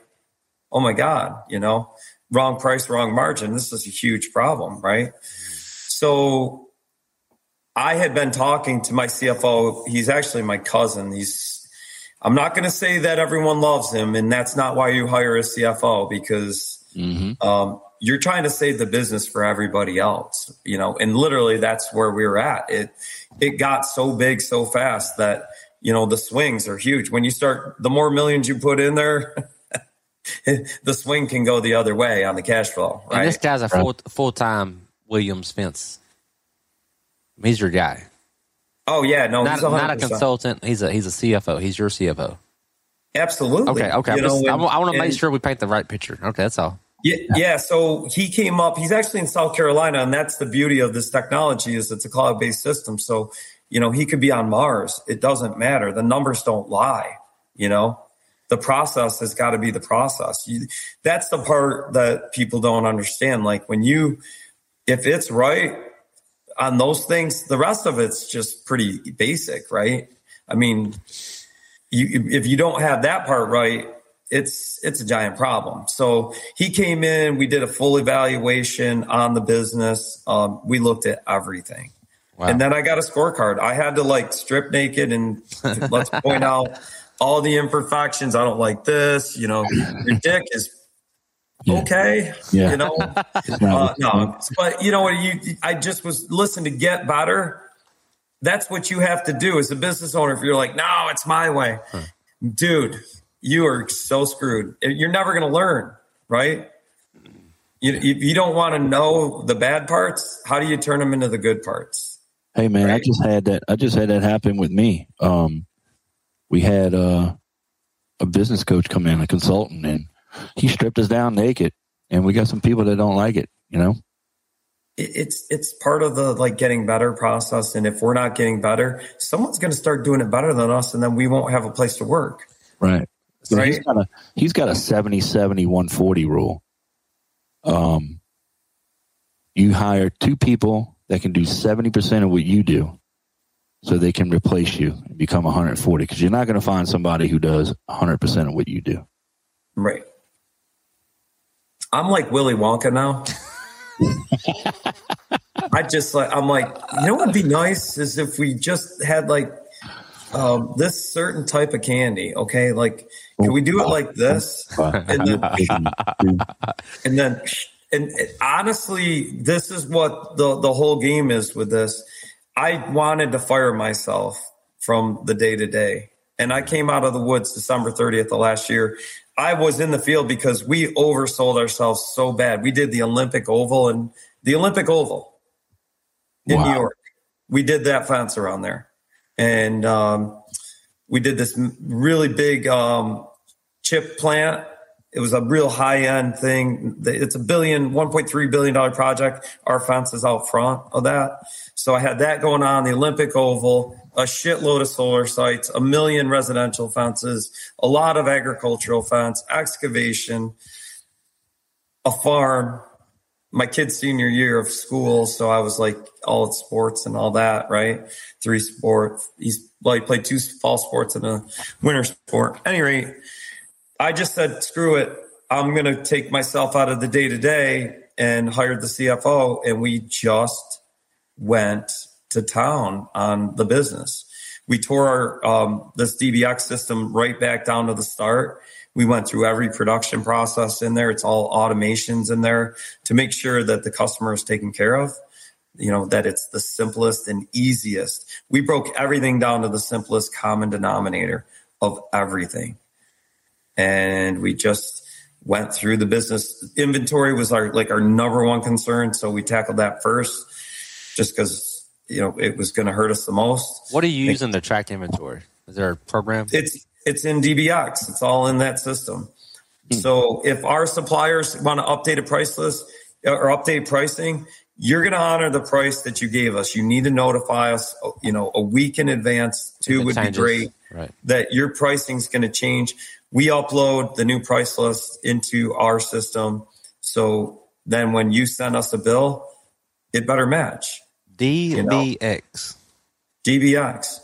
oh my god, you know, wrong price, wrong margin. This is a huge problem, right? So I had been talking to my CFO. He's actually my cousin. He's I'm not going to say that everyone loves him, and that's not why you hire a CFO because um, you're trying to save the business for everybody else, you know. And literally, that's where we were at. It it got so big so fast that you know the swings are huge. When you start, the more millions you put in there, the swing can go the other way on the cash flow, And this guy's a full full time Williams Fence. He's your guy. Oh yeah, no, Not he's not a consultant. He's a he's a CFO. He's your CFO. Absolutely. Okay. Okay. I'm know, just, I, and- want to make sure we paint the right picture. Okay. That's all. Yeah, yeah. So he came up. He's actually in South Carolina, and that's the beauty of this technology is it's a cloud-based system. So you know he could be on Mars. It doesn't matter. The numbers don't lie. You know, the process has got to be the process. You, that's the part that people don't understand. Like when you, if it's right on those things, the rest of it's just pretty basic, right? I mean, you if you don't have that part right, it's it's a giant problem. So he came in, we did a full evaluation on the business. Um, we looked at everything. Wow. And then I got a scorecard. I had to like strip naked and let's point out all the imperfections. I don't like this. You know, your dick is okay. Yeah. You know, uh, no, but you know what? You, I just was listening to get better. That's what you have to do as a business owner. If you're like, no, it's my way, dude, you are so screwed. You're never going to learn, right? You, if you don't want to know the bad parts, how do you turn them into the good parts? Hey man, I just had that. I just had that happen with me. Um, we had uh, a business coach come in, a consultant, and he stripped us down naked. And we got some people that don't like it. You know, It- It's it's part of the like getting better process, and if we're not getting better, someone's going to start doing it better than us, and then we won't have a place to work. right? So he's Right. got a he's got a 70 70 140 rule. Um, you hire two people that can do 70% of what you do so they can replace you and become 140 because you're not going to find somebody who does 100% of what you do. Right. I'm like Willy Wonka now. I just like I'm like, you know what would be nice is if we just had like um, this certain type of candy, okay? Like, can we do it like this? And then, and then, and honestly, this is what the the whole game is with this. I wanted to fire myself from the day to day, and I came out of the woods December 30th of last year. I was in the field because we oversold ourselves so bad. We did the Olympic Oval and the Olympic Oval in Wow. New York. We did that fence around there, and um, we did this really big um, chip plant. It was a real high end thing. It's a billion, $1.3 billion project. Our fence is out front of that. So I had that going on, the Olympic Oval, a shitload of solar sites, a million residential fences, a lot of agricultural fence, excavation, a farm. My kid's senior year of school, so I was like all at sports and all that, right? Three sports. He's well, he played two fall sports and a winter sport. Anyway, I just said, screw it. I'm going to take myself out of the day to day and hired the CFO, and we just went to town on the business. We tore our, um, this DBX system right back down to the start. We went through every production process in there. It's all automations in there to make sure that the customer is taken care of. You know, that it's the simplest and easiest. We broke everything down to the simplest common denominator of everything. And we just went through the business. Inventory was our like our number one concern. So we tackled that first just because you know it was going to hurt us the most. What are you using to track inventory? Is there a program? It's it's in DBX. It's all in that system. Hmm. So if our suppliers want to update a price list uh, or update pricing, you're going to honor the price that you gave us. You need to notify us, uh, you know, a week in advance. Two would changes. be great. Right. That your pricing is going to change. We upload the new price list into our system. So then when you send us a bill, it better match. DBX. DBX.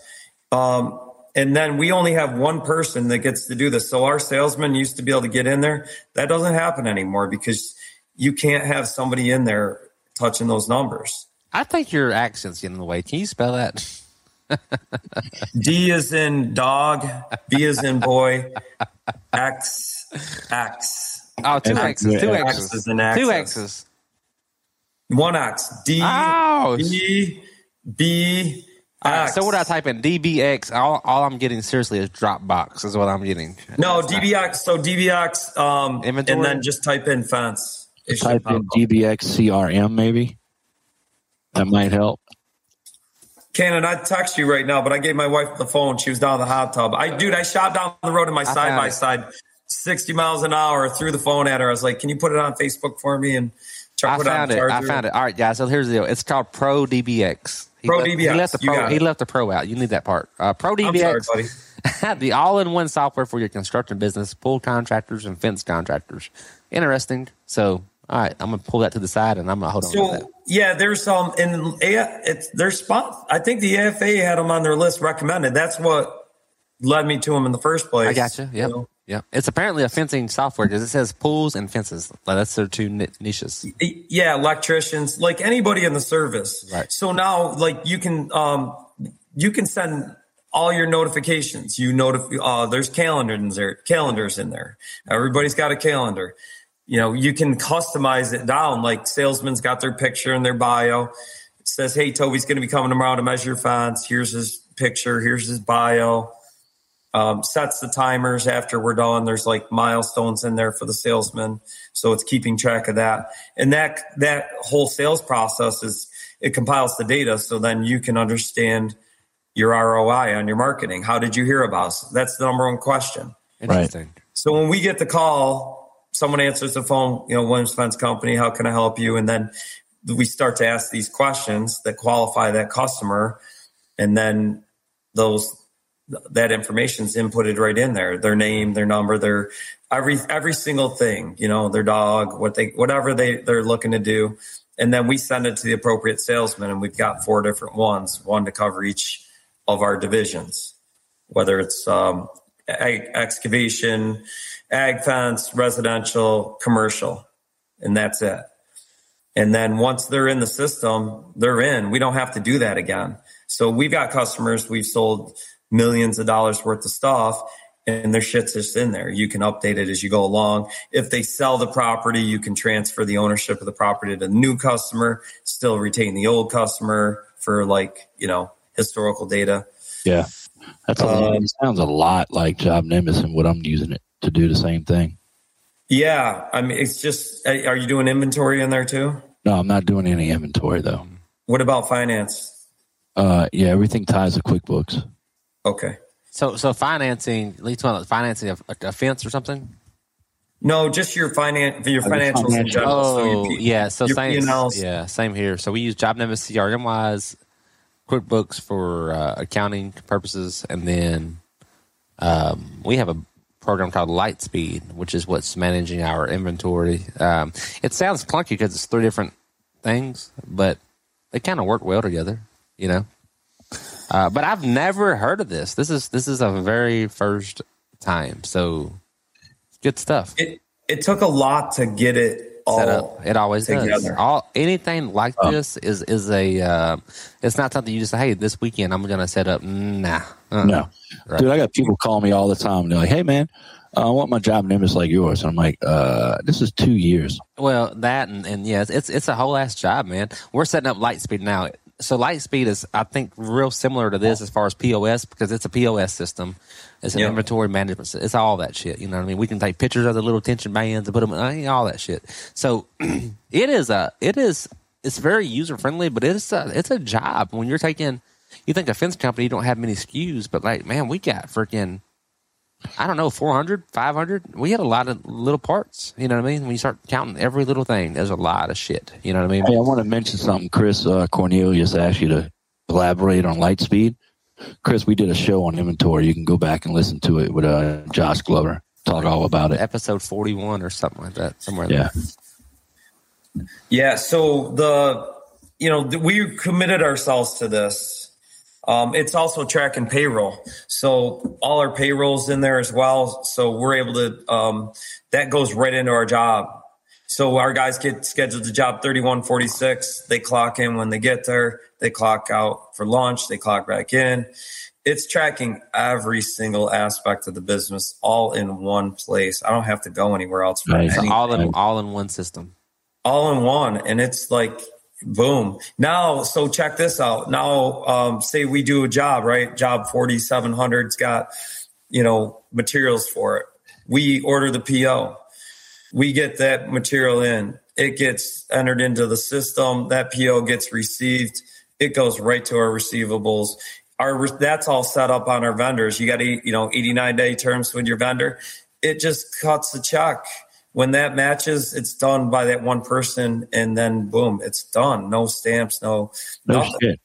Um, and then we only have one person that gets to do this. So our salesman used to be able to get in there. That doesn't happen anymore because you can't have somebody in there touching those numbers. I think your accent's getting in the way. Can you spell that? D is in dog, B is in boy, X, X. Oh, two And X's. Two X X's. is an Two. X's. One X. D, Ouch. B, B, All right, so what I type in DBX, all, all I'm getting seriously is Dropbox is what I'm getting. No, That's not- DBX. So DBX, um, Inventory? and then just type in fence. It Type in up. DBX CRM maybe. That might help. Cannon, I'd text you right now, but I gave my wife the phone. She was down in the hot tub. I, dude, I shot down the road in my side by side, 60 miles an hour, threw the phone at her. I was like, can you put it on Facebook for me? And try I put it found it. I found it. All right, guys. So here's the deal. It's called Pro DBX. He Pro left, He left the pro. He left the pro out. You need that part. Uh, Pro sorry, DBX, buddy. the all-in-one software for your construction business, pool contractors and fence contractors. Interesting. So, all right, I'm gonna pull that to the side and I'm gonna hold on to that. So yeah, there's some in A- it's their spot. I think the AFA had them on their list recommended. That's what led me to them in the first place. I got you. Know? Yep. It's apparently a fencing software because it says pools and fences. Like that's their two niches. yeah electricians like anybody in the service Right. so now like you can um you can send all your notifications you notify uh there's calendars in there calendars in there everybody's got a calendar you know you can customize it down like salesman's got their picture in their bio it says hey toby's going to be coming tomorrow to measure your fence here's his picture here's his bio um, sets the timers after we're done. There's like milestones in there for the salesman, so it's keeping track of that. And that that whole sales process is it compiles the data, so then you can understand your ROI on your marketing. How did you hear about us? That's the number one question. Interesting. So when we get the call, someone answers the phone, you know, Williams Fence Company, how can I help you? And then we start to ask these questions that qualify that customer. And then those that information is inputted right in there. Their name, their number, their every every single thing, you know, their dog, what they whatever they, they're looking to do. And then we send it to the appropriate salesman and we've got four different ones, one to cover each of our divisions, whether it's um, excavation, ag fence, residential, commercial, and that's it. And then once they're in the system, they're in. We don't have to do that again. So we've got customers, we've sold millions of dollars worth of stuff and their shit's just in there. You can update it as you go along. If they sell the property, you can transfer the ownership of the property to the new customer, still retain the old customer for like, you know, historical data. Yeah. That's a lot. Um, It sounds a lot like Job Nimbus and what I'm using it to do the same thing. Yeah. I mean, it's just, are you doing inventory in there too? No, I'm not doing any inventory though. What about finance? Uh, yeah, everything ties to QuickBooks. Okay. So so financing, at least one financing a, a fence or something. No, just your finan your Oh, financials in financial. general. So your Oh P- yeah, so your same. P&Ls. Yeah, same here. So we use Job Nimbus CRM wise, QuickBooks for uh, accounting purposes, and then um, we have a program called Lightspeed, which is what's managing our inventory. Um, it sounds clunky because it's three different things, but they kind of work well together, you know. Uh, but I've never heard of this. This is this is a very first time. So good stuff. It it took a lot to get it all set up. It always does. All anything like this is is a. Uh, it's not something you just say. Hey, this weekend I'm going to set up. Nah, Uh-uh. No, Right. dude, I got people call me all the time. They're like, "Hey, man, uh, I want my job name is like yours." And I'm like, uh, "This is two years." Well, that and, and yes, it's it's a whole ass job, man. We're setting up Lightspeed now. So Lightspeed is, I think, real similar to this as far as POS because it's a POS system. It's an Yeah. inventory management. system. It's all that shit. You know what I mean? We can take pictures of the little tension bands and put them, uh, all that shit. So it is a, it is, it's very user friendly, but it's a, it's a job when you're taking. You think a fence company don't have many SKUs, but like, man, we got freaking I don't know, 400, 500. We had a lot of little parts. You know what I mean? When you start counting every little thing, there's a lot of shit. You know what I mean? Hey, I want to mention something. Chris uh, Cornelius asked you to elaborate on Lightspeed. Chris, we did a show on inventory. You can go back and listen to it with uh, Josh Glover. Talk all about it. Episode 41 or something like that. Somewhere Yeah. there. Yeah. So the, you know, we committed ourselves to this. Um, it's also tracking payroll. So all our payrolls in there as well. So we're able to, um, that goes right into our job. So our guys get scheduled to job 3146. They clock in when they get there. They clock out for lunch. They clock back in. It's tracking every single aspect of the business all in one place. I don't have to go anywhere else for Nice. So anything all in all in one system. all in one and it's like boom now so check this out now um, say we do a job right job 4700's got you know materials for it we order the po we get that material in it gets entered into the system that po gets received it goes right to our receivables our that's all set up on our vendors you got you know 89 day terms with your vendor it just cuts the check when that matches, it's done by that one person, and then boom, it's done. No stamps, no No nothing. shit.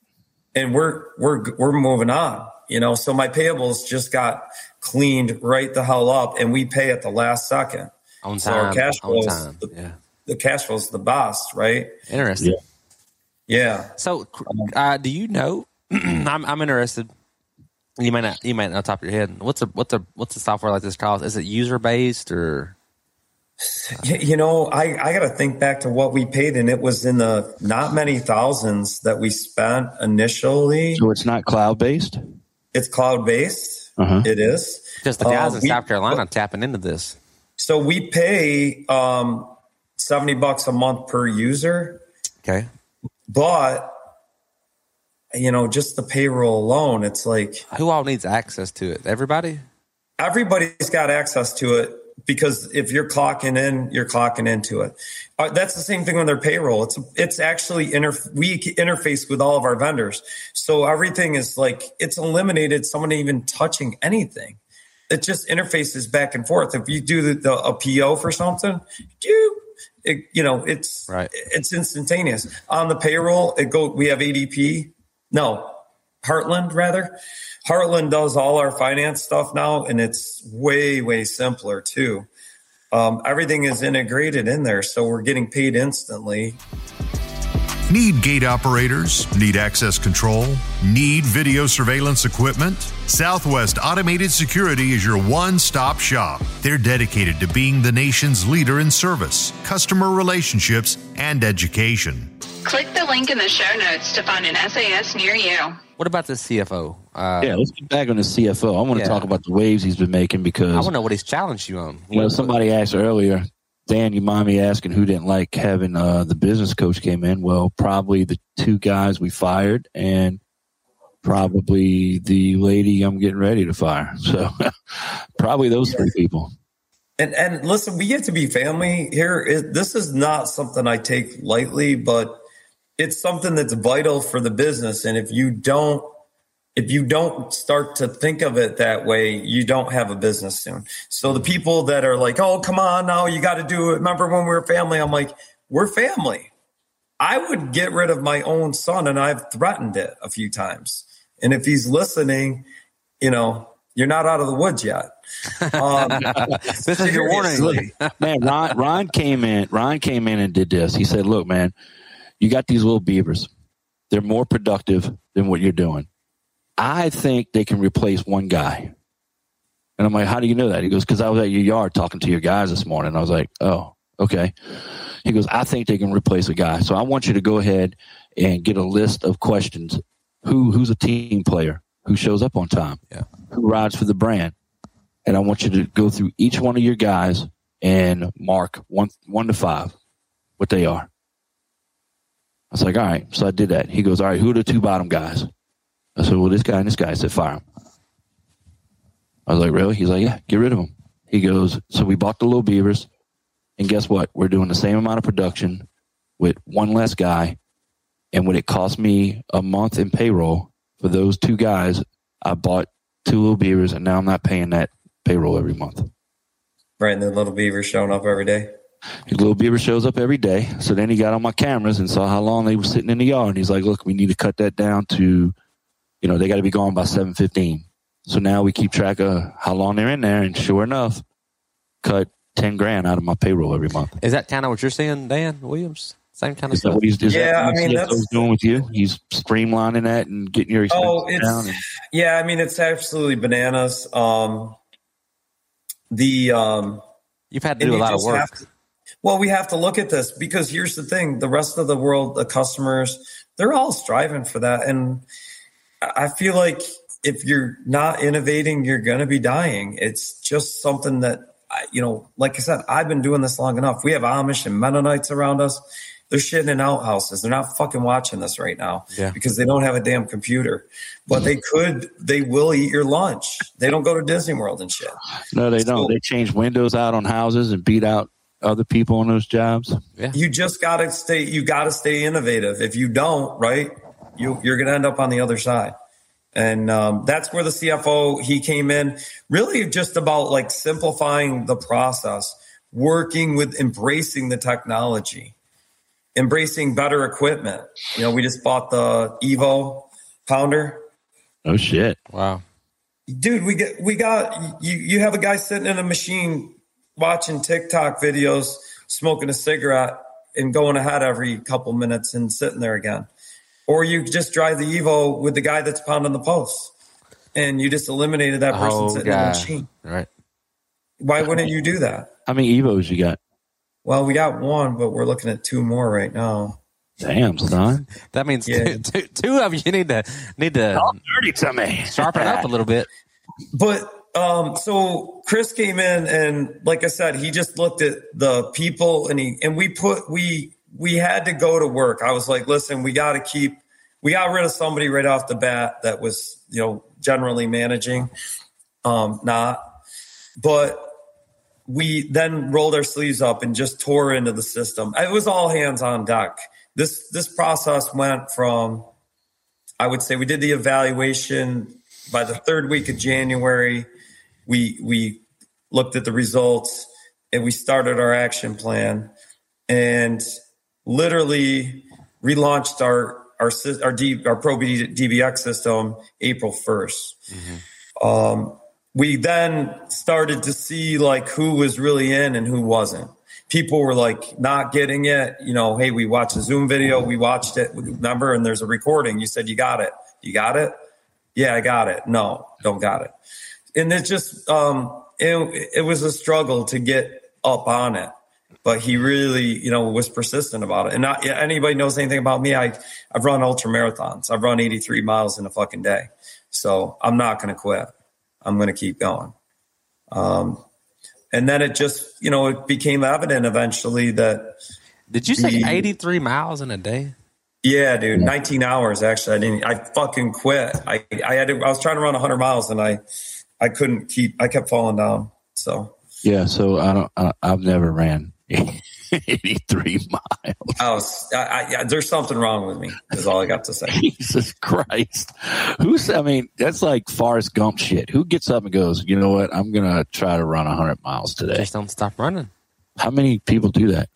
And we're we're we're moving on. You know, so my payables just got cleaned right the hell up, and we pay at the last second. On So time. cash on time. the, Yeah. the cash flow's the boss, right? Interesting. Yeah. Yeah. So, uh, do you know? I'm I'm interested. You might not. You might not top of your head. What's a what's a what's a software like this called? Is it user based or? You know, I, I got to think back to what we paid, and it was in the not many thousands that we spent initially. So it's not cloud based? It's cloud based. Uh-huh. It is. Because the guys Uh, in we- South Carolina tapping into this. So we pay um, 70 bucks a month per user, Okay. but you know, just the payroll alone, it's like Who all needs access to it? Everybody. everybody's got access to it because if you're clocking in, you're clocking into it. Uh, that's the same thing with their payroll. It's it's actually we interface with all of our vendors, so everything is like it's eliminated someone even touching anything. It just interfaces back and forth. If you do the, the a PO for something, you it, you know it's Right. it's instantaneous on the payroll. It go we have ADP. No, Heartland rather. Heartland does all our finance stuff now, and it's way way simpler too. Um, everything is integrated in there, so we're getting paid instantly. Need gate operators? Need access control? Need video surveillance equipment? Southwest Automated Security is your one stop shop. They're dedicated to being the nation's leader in service, customer relationships, and education. Click the link in the show notes to find an SAS near you. What about the CFO? Uh, Yeah, let's get back on the CFO. I want to Yeah. talk about the waves he's been making because I because want to know what he's challenged you on. you know somebody asked earlier, Dan, you mind me asking who didn't like having uh, the business coach came in? Well, probably the two guys we fired and probably the lady I'm getting ready to fire. So probably those three people. And and listen, we get to be family here. It, this is not something I take lightly, but it's something that's vital for the business. And if you don't if you don't start to think of it that way, you don't have a business soon. So the people that are like, "Oh, come on, now you got to do it." Remember when we were family? I'm like, "We're family." I would get rid of my own son, and I've threatened it a few times. And if he's listening, you know, you're not out of the woods yet. Um, This is your warning. man, Ron, Ron came in. Ron came in and did this. He said, "Look, man, you got these little beavers. They're more productive than what you're doing. I think they can replace one guy." And I'm like, "How do you know that?" He goes, "Because I was at your yard talking to your guys this morning." I was like, "Oh, okay." He goes, "I think they can replace a guy. So I want you to go ahead and get a list of questions. Who who's a team player? Who shows up on time? Yeah. Who rides for the brand?" and I want you to go through each one of your guys and mark one one to five what they are. I was like, all right. So I did that. He goes, all right, who are the two bottom guys? I said, well, this guy and this guy. Said, fire him. I was like, really? He's like, yeah, get rid of him. He goes, so we bought the little beavers, and guess what? We're doing the same amount of production with one less guy. And when it cost me a month in payroll for those two guys, I bought two little beavers, and now I'm not paying that payroll every month. Right, and the little beaver showing up every day. His little beaver shows up every day. So then he got on my cameras and saw how long they were sitting in the yard. And he's like, look, we need to cut that down to, you know, they got to be gone by 715. So now we keep track of how long they're in there. And sure enough, cut 10 grand out of my payroll every month. Is that kind of what you're saying, Dan Williams? Same kind of Is that stuff. what he's, is Yeah, that I what mean, CFO's that's- doing with you? He's streamlining that and getting your expenses Oh, it's down. And, yeah. I mean, it's absolutely bananas. Um, the um, You've had to do a lot of work. to- well, we have to look at this because here's the thing: the rest of the world, the customers, they're all striving for that, and I I feel like if you're not innovating, you're going to be dying. It's just something that I, you know, like I said, I've been doing this long enough. We have Amish and Mennonites around us. They're shitting in outhouses. They're not fucking watching this right now Yeah. because they don't have a damn computer. But they could, they will eat your lunch. They don't go to Disney World and shit. no, they So- don't. They change windows out on houses and beat out other people on those jobs. you just got to stay you got to stay innovative if you don't right you you're going to end up on the other side and um, that's where the cfo he came in really just about like simplifying the process working with embracing the technology embracing better equipment you know we just bought the evo pounder Oh, shit. Wow. dude we get we got you you have a guy sitting in a machine watching tiktok videos smoking a cigarette and going ahead every couple minutes and sitting there again or you just drive the evo with the guy that's pounding the pulse, and you just eliminated that person Oh, sitting in the machine Right. why wouldn't you do that How many Evos you got? well we got one but we're looking at two more right now Damn, son. That means Yeah. two, two, two of you need to need to Dirty to me. sharpen up a little bit. But um, so Chris came in and like I said, he just looked at the people and he and we put we we had to go to work. I was like, listen, we got to keep we got rid of somebody right off the bat that was you know generally managing, um, not, but we then rolled our sleeves up and just tore into the system. It was all hands on deck. This this process went from I would say we did the evaluation by the third week of January. We we looked at the results and we started our action plan and literally relaunched our our our, D, our Pro DBX system April 1st. Um, we then started to see like who was really in and who wasn't. People were like not getting it. You know, hey, we watched a Zoom video, we watched it, remember, and there's a recording. You said you got it. You got it? Yeah, I got it. No, don't got it. And it just um it, it was a struggle to get up on it. But he really, you know, was persistent about it. And not anybody knows anything about me, I I've run ultra marathons. I've run 83 miles in a fucking day. So I'm not gonna quit. I'm gonna keep going. Um and then it just, you know, it became evident eventually that Did you say 83 miles in a day? yeah, dude, 19 hours actually. I didn't I fucking quit. I I had to, I was trying to run 100 miles and I I couldn't keep I kept falling down. So Yeah, so I don't. I, I've never ran 83 miles. I was, I, I, there's something wrong with me. Is all I got to say. Jesus Christ. Who's, I mean, that's like Forrest Gump shit. Who gets up and goes, you know what? I'm going to try to run 100 miles today. Just don't stop running. How many people do that?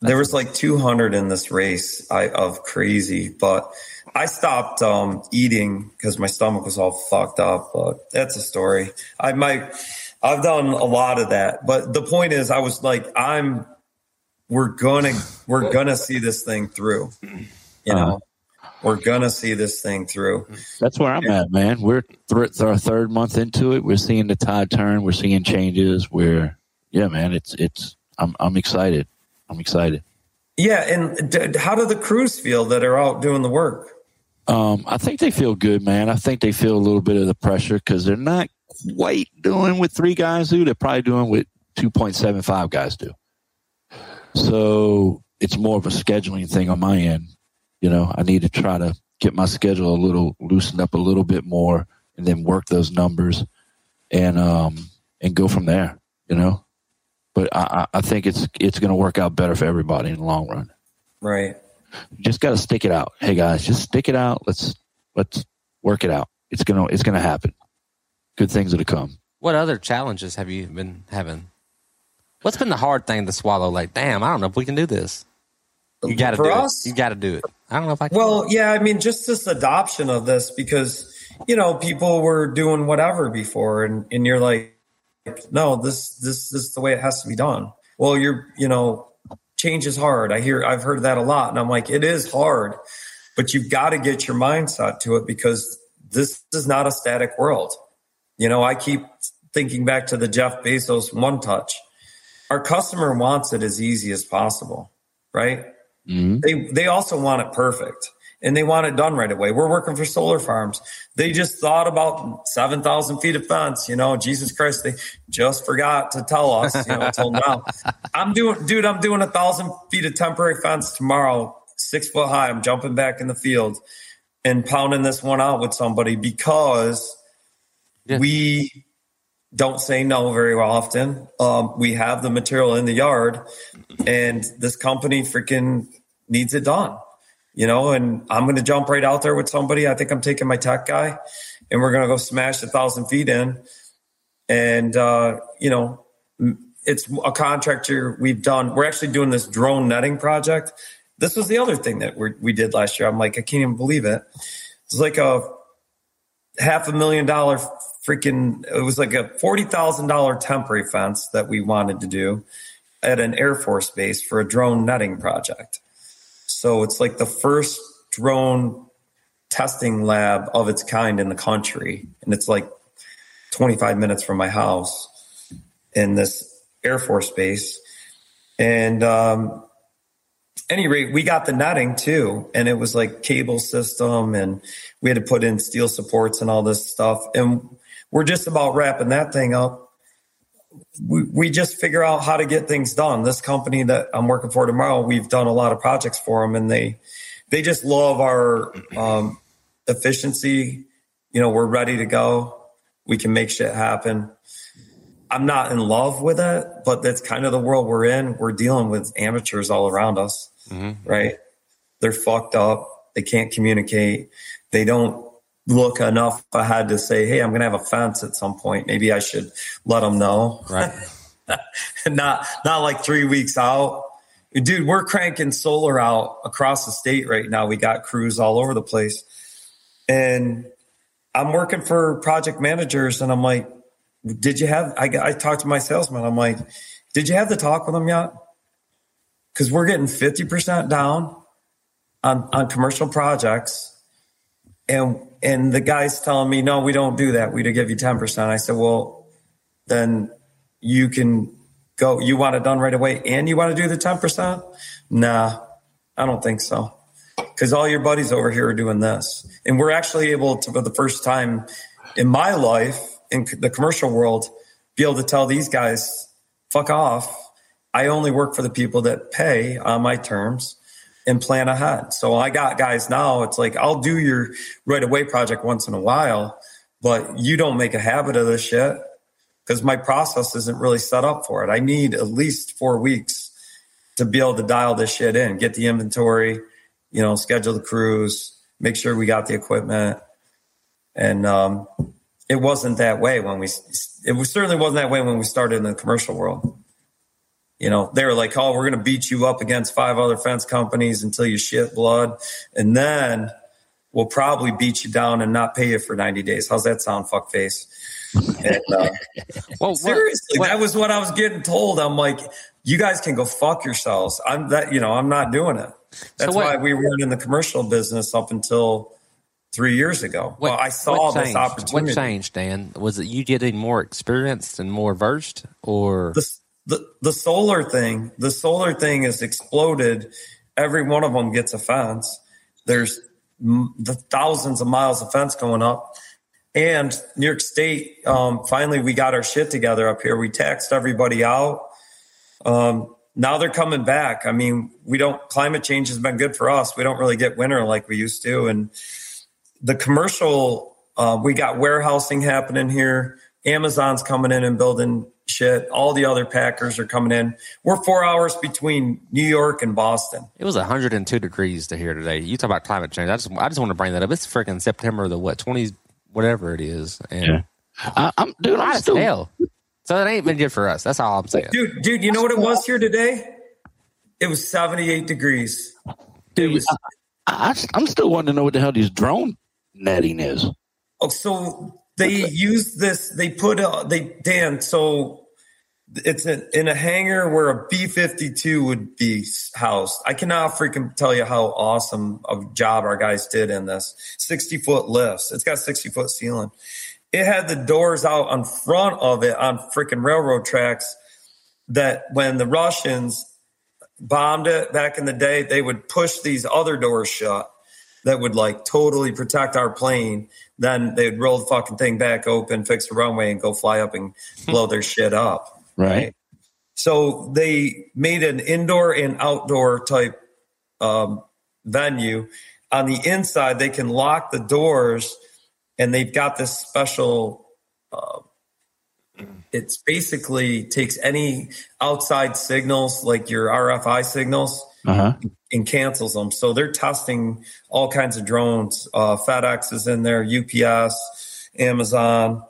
There was like 200 in this race I, of crazy, but I stopped um, eating because my stomach was all fucked up. But that's a story. I might, I've done a lot of that. But the point is, I was like, I'm, we're gonna, we're gonna see this thing through. You know, we're gonna see this thing through. That's where I'm at, man. We're th- our third month into it. We're seeing the tide turn. We're seeing changes. We're, yeah, man. It's it's. I'm I'm excited. I'm excited. Yeah, and d- how do the crews feel that are out doing the work? Um, I think they feel good, man. I think they feel a little bit of the pressure because they're not quite doing what three guys do. They're probably doing what 2.75 guys do. So it's more of a scheduling thing on my end. You know, I need to try to get my schedule a little loosened up a little bit more and then work those numbers and um and go from there, you know. But I, I I think it's it's gonna work out better for everybody in the long run. Right. You just gotta stick it out. Hey guys, just stick it out. Let's let's work it out. It's gonna it's gonna happen. Good things are to come. What other challenges have you been having? What's been the hard thing to swallow? Like, damn, I don't know if we can do this. You got to do us? it. You got to do it. I don't know if I can. Well, yeah, I mean, just this adoption of this because you know people were doing whatever before, and and you're like, no, this this, this is the way it has to be done. Well, you're you know, change is hard. I hear I've heard that a lot, and I'm like, it is hard, but you've got to get your mindset to it because this is not a static world. You know, I keep thinking back to the Jeff Bezos one touch. Our customer wants it as easy as possible, right? Mm-hmm. They they also want it perfect and they want it done right away. We're working for solar farms. They just thought about seven thousand feet of fence. You know, Jesus Christ, they just forgot to tell us. You know, until now. I'm doing, dude. I'm doing a thousand feet of temporary fence tomorrow, six foot high. I'm jumping back in the field and pounding this one out with somebody because Yeah. we don't say no very often. Um, we have the material in the yard, and this company freaking needs it done. You know, and I'm going to jump right out there with somebody. I think I'm taking my tech guy, and we're going to go smash a thousand feet in. And uh, you know, it's a contractor we've done. We're actually doing this drone netting project. This was the other thing that we we did last year. I'm like, I can't even believe it. It's like a half a million dollar freaking it was like a forty thousand dollar temporary fence that we wanted to do at an air force base for a drone netting project. So it's like the first drone testing lab of its kind in the country. And it's like 25 minutes from my house in this air force base. And um any rate, we got the netting too, and it was like cable system, and we had to put in steel supports and all this stuff. And we're just about wrapping that thing up. We, we just figure out how to get things done. This company that I'm working for tomorrow, we've done a lot of projects for them, and they they just love our um, efficiency. You know, we're ready to go. We can make shit happen. I'm not in love with it, but that's kind of the world we're in. We're dealing with amateurs all around us, right? They're fucked up. They can't communicate. They don't look enough ahead to say, "Hey, I'm going to have a fence at some point. Maybe I should let them know." right. not not like three weeks out. Dude, we're cranking solar out across the state right now. We got crews all over the place. And I'm working for project managers and I'm like, did you have, I, I talked to my salesman. I'm like, did you have the talk with them yet? Cause we're getting 50% down on, on commercial projects. And, and the guy's telling me, no, we don't do that. We do give you 10%. I said, well, then you can go, you want it done right away and you want to do the 10%? Nah, I don't think so. Because all your buddies over here are doing this. And we're actually able to, for the first time in my life, in the commercial world, be able to tell these guys, fuck off. I only work for the people that pay on my terms and plan ahead. So I got guys now, it's like, I'll do your right away project once in a while, but you don't make a habit of this shit because my process isn't really set up for it. I need at least four weeks to be able to dial this shit in, get the inventory, you know, schedule the crews, make sure we got the equipment. And um, it wasn't that way when we, it certainly wasn't that way when we started in the commercial world. You know, they were like, oh, we're going to beat you up against five other fence companies until you shit blood. And then we'll probably beat you down and not pay you for 90 days. How's that sound, fuckface? And, uh, Well, seriously, what- that was what I was getting told. I'm like, you guys can go fuck yourselves. I'm that, you know, I'm not doing it. That's what- why we weren't in the commercial business up until three years ago. What- well, I saw what this opportunity. What changed, Dan? Was it you getting more experienced and more versed, or the, the the solar thing the solar thing has exploded. Every one of them gets a fence. There's the thousands of miles of fence going up. And new york state um, finally we got our shit together up here. We taxed everybody out. Um, now they're coming back. I mean we don't climate change has been good for us. We don't really get winter like we used to. And the commercial uh, we got warehousing happening here. Amazon's coming in and building shit all the other packers are coming in we're four hours between new york and boston it was 102 degrees to here today? You talk about climate change. I just I just want to bring that up. It's freaking September the what 20 whatever it is, and Yeah. I, I'm dude. I'm as still. hell. So it ain't been good for us. That's all I'm saying. dude dude you know what it was here today it was 78 degrees Dude, was I, I'm still wanting to know what the hell these drone netting is. Oh, so they use this. They put uh, they Dan. So it's in, in a hangar where a B fifty two would be housed. I cannot freaking tell you how awesome a job our guys did in this. Sixty foot lifts. It's got sixty foot ceiling. It had the doors out on front of it on freaking railroad tracks. That when the Russians bombed it back in the day, they would push these other doors shut that would like totally protect our plane. Then they'd roll the fucking thing back open, fix the runway, and go fly up and blow their shit up. Right. So they made an indoor and outdoor type um, venue. On the inside, they can lock the doors, and they've got this special. Uh, it's basically takes any outside signals like your RFI signals Uh huh. And cancels them. So they're testing all kinds of drones. Uh, FedEx is in there, UPS, Amazon.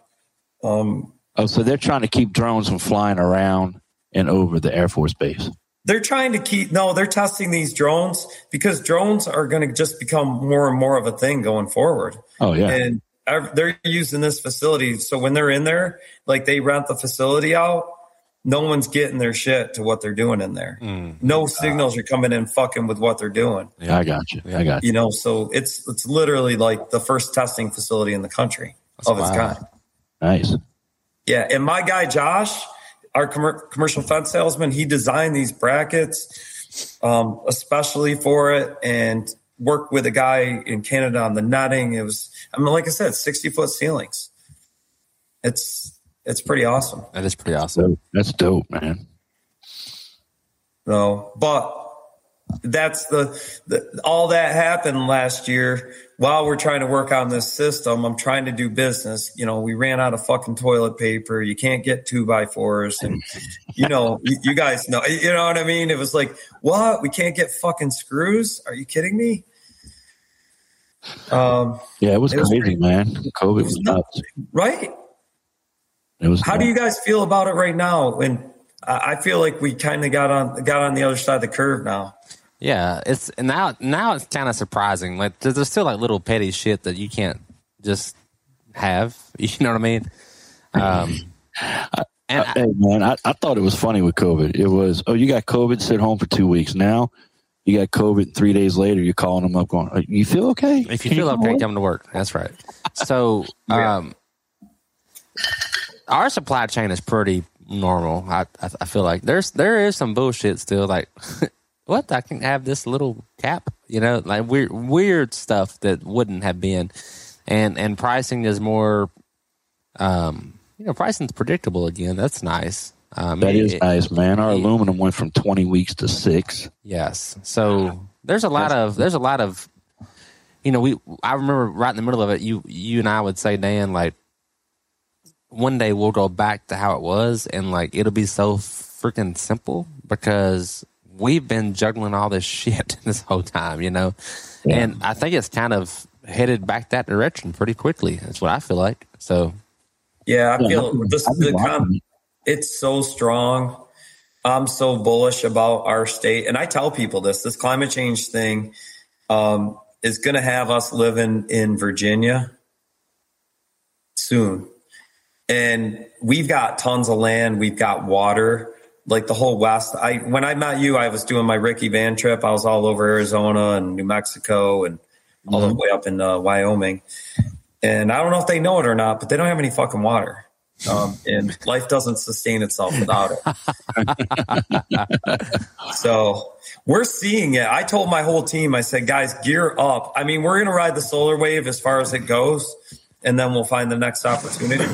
Um, Oh, so they're trying to keep drones from flying around and over the Air Force base. they're trying to keep no, they're testing these drones because drones are going to just become more and more of a thing going forward. Oh yeah. And they're using this facility. So when they're in there, like they rent the facility out, no one's getting their shit to what they're doing in there. No signals are coming in fucking with what they're doing. Yeah, I got you. Yeah, I got you. You know, so it's it's literally like the first testing facility in the country of its kind. Nice. Yeah, and my guy Josh, our commer- commercial fence salesman, he designed these brackets um, especially for it, and worked with a guy in Canada on the netting. It was, I mean, like I said, sixty foot ceilings. It's it's pretty awesome. That is pretty awesome. Dope. That's dope, man. So, but that's the, the all that happened last year while we're trying to work on this system. I'm trying to do business. You know, we ran out of fucking toilet paper. You can't get two by fours, and you know, you, you guys know. You know what I mean? It was like, what? We can't get fucking screws? Are you kidding me? Um, Yeah, it was It crazy, great. man. COVID was was nuts. nuts, right? It was. How do you guys feel about it right now? And I I feel like we kind of got on got on the other side of the curve now. Yeah, it's and now now it's kind of surprising. Like there's, there's still like little petty shit that you can't just have. You know what I mean? Um, and I- Hey man, I, I thought it was funny with COVID. It was, oh, you got COVID, sit home for two weeks. Now you got COVID. Three days later, you're calling them up, going, "Uh, "You feel okay? if you Can feel come okay, away?" come to work. That's right. So, um, our supply chain is pretty normal. I, I I feel like there's there is some bullshit still. Like, what I can have this little cap, you know, like weird weird stuff that wouldn't have been, and and pricing is more, um, you know, pricing's predictable again. That's nice. Um, That is it- nice, man. Our it- aluminum went from 20 weeks to six. Yes. So there's a lot of there's a lot of you know we I remember right in the middle of it you you and I would say Dan like one day we'll go back to how it was and like it'll be so freaking simple because we've been juggling all this shit this whole time, you know, and I think it's kind of headed back that direction pretty quickly. That's what I feel like. So Yeah, I feel I'm- this I'm the watching com- it's so strong. I'm so bullish about our state, and I tell people this: this climate change thing um, is going to have us living in Virginia soon, and we've got tons of land. We've got water, like the whole West. I when I met you, I was doing my Ricky Van trip. I was all over Arizona and New Mexico and all the way up in uh, Wyoming. And I don't know if they know it or not, but they don't have any fucking water. Um, and life doesn't sustain itself without it. so we're seeing it. I told my whole team, I said, guys, gear up. I mean, we're going to ride the solar wave as far as it goes, and then we'll find the next opportunity.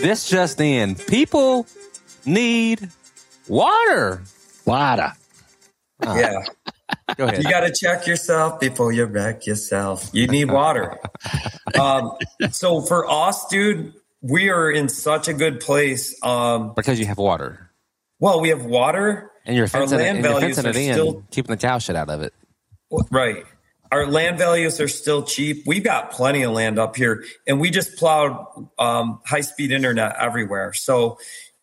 this just in, people need water. Water. yeah. Go ahead. You got to check yourself before you wreck yourself. You need water. um, so for us, dude, we are in such a good place. Um, because you have water well, we have water. and you're Our fencing, it, land and you're values fencing it in, still keeping the cow shit out of it. Right. Our land values are still cheap. We've got plenty of land up here, and we just plowed um, high speed internet everywhere. So,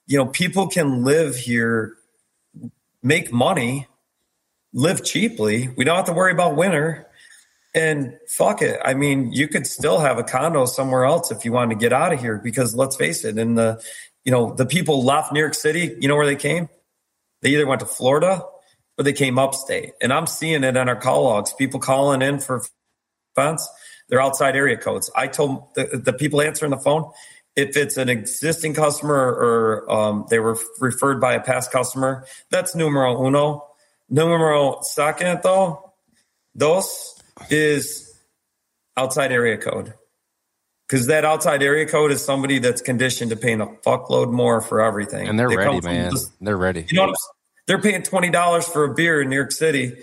you know, people can live here, make money, live cheaply. We don't have to worry about winter. And fuck it. I mean, you could still have a condo somewhere else if you wanted to get out of here because let's face it, in the, you know, the people left New York City, you know where they came? They either went to Florida or they came upstate. And I'm seeing it in our call logs. People calling in for fence, they're outside area codes. I told the, the people answering the phone, if it's an existing customer or um, they were referred by a past customer, that's numero uno. Numero second, though, dos is outside area code. Because that outside area code is somebody that's conditioned to paying a fuckload more for everything. And they're They ready, man. this- They're ready. you know, what I'm s- they're paying twenty dollars for a beer in New York City.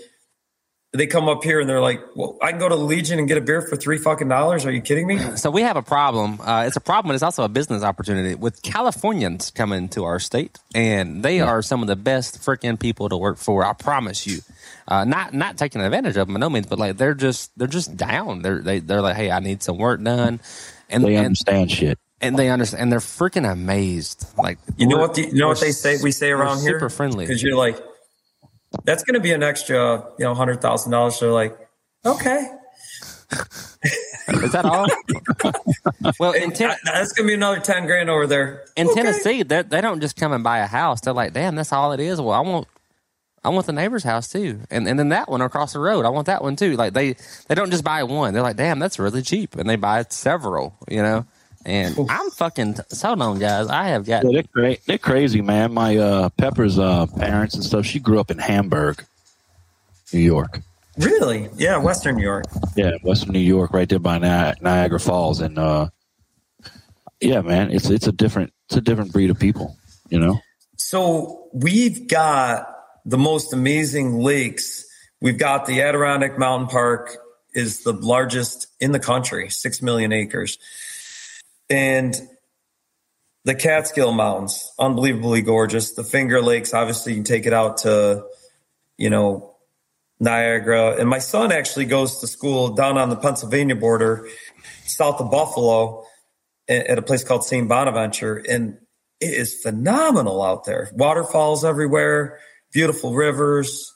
They come up here and they're like, "Well, I can go to Legion and get a beer for three fucking dollars." Are you kidding me? So we have a problem. Uh, it's a problem, but it's also a business opportunity with Californians coming to our state, and they are some of the best freaking people to work for. I promise you. Uh, not not taking advantage of them by no means, but like they're just they're just down. They're they, they're like, hey, I need some work done, and They and, understand shit. And they understand, and they're freaking amazed. Like You know what? The, you know what they say? We say around here, super friendly. because you're like, that's going to be an extra, you know, hundred thousand dollars. They're like, okay, Is that all? well, in, Ten- that's going to be another ten grand over there. in Okay. Tennessee, they they don't just come and buy a house. They're like, damn, that's all it is. Well, I want. I want the neighbor's house too, and and then that one across the road. I want that one too. Like they they don't just buy one. They're like, damn, that's really cheap, and they buy several. You know, and I'm fucking so on, guys. I have got Yeah, they're, cra- they're crazy, man. My uh, Pepper's uh, parents and stuff. She grew up in Hamburg, New York. Really? Yeah, Western New York. Yeah, Western New York, right there by Ni- Niagara Falls, and uh, yeah, man, it's it's a different it's a different breed of people, you know. So we've got the most amazing lakes. We've got the Adirondack Mountain Park is the largest in the country, 6 million acres. And the Catskill Mountains, unbelievably gorgeous. The Finger Lakes, obviously you can take it out to, you know, Niagara. And my son actually goes to school down on the Pennsylvania border, south of Buffalo, at a place called St. Bonaventure. And it is phenomenal out there. Waterfalls everywhere, beautiful rivers,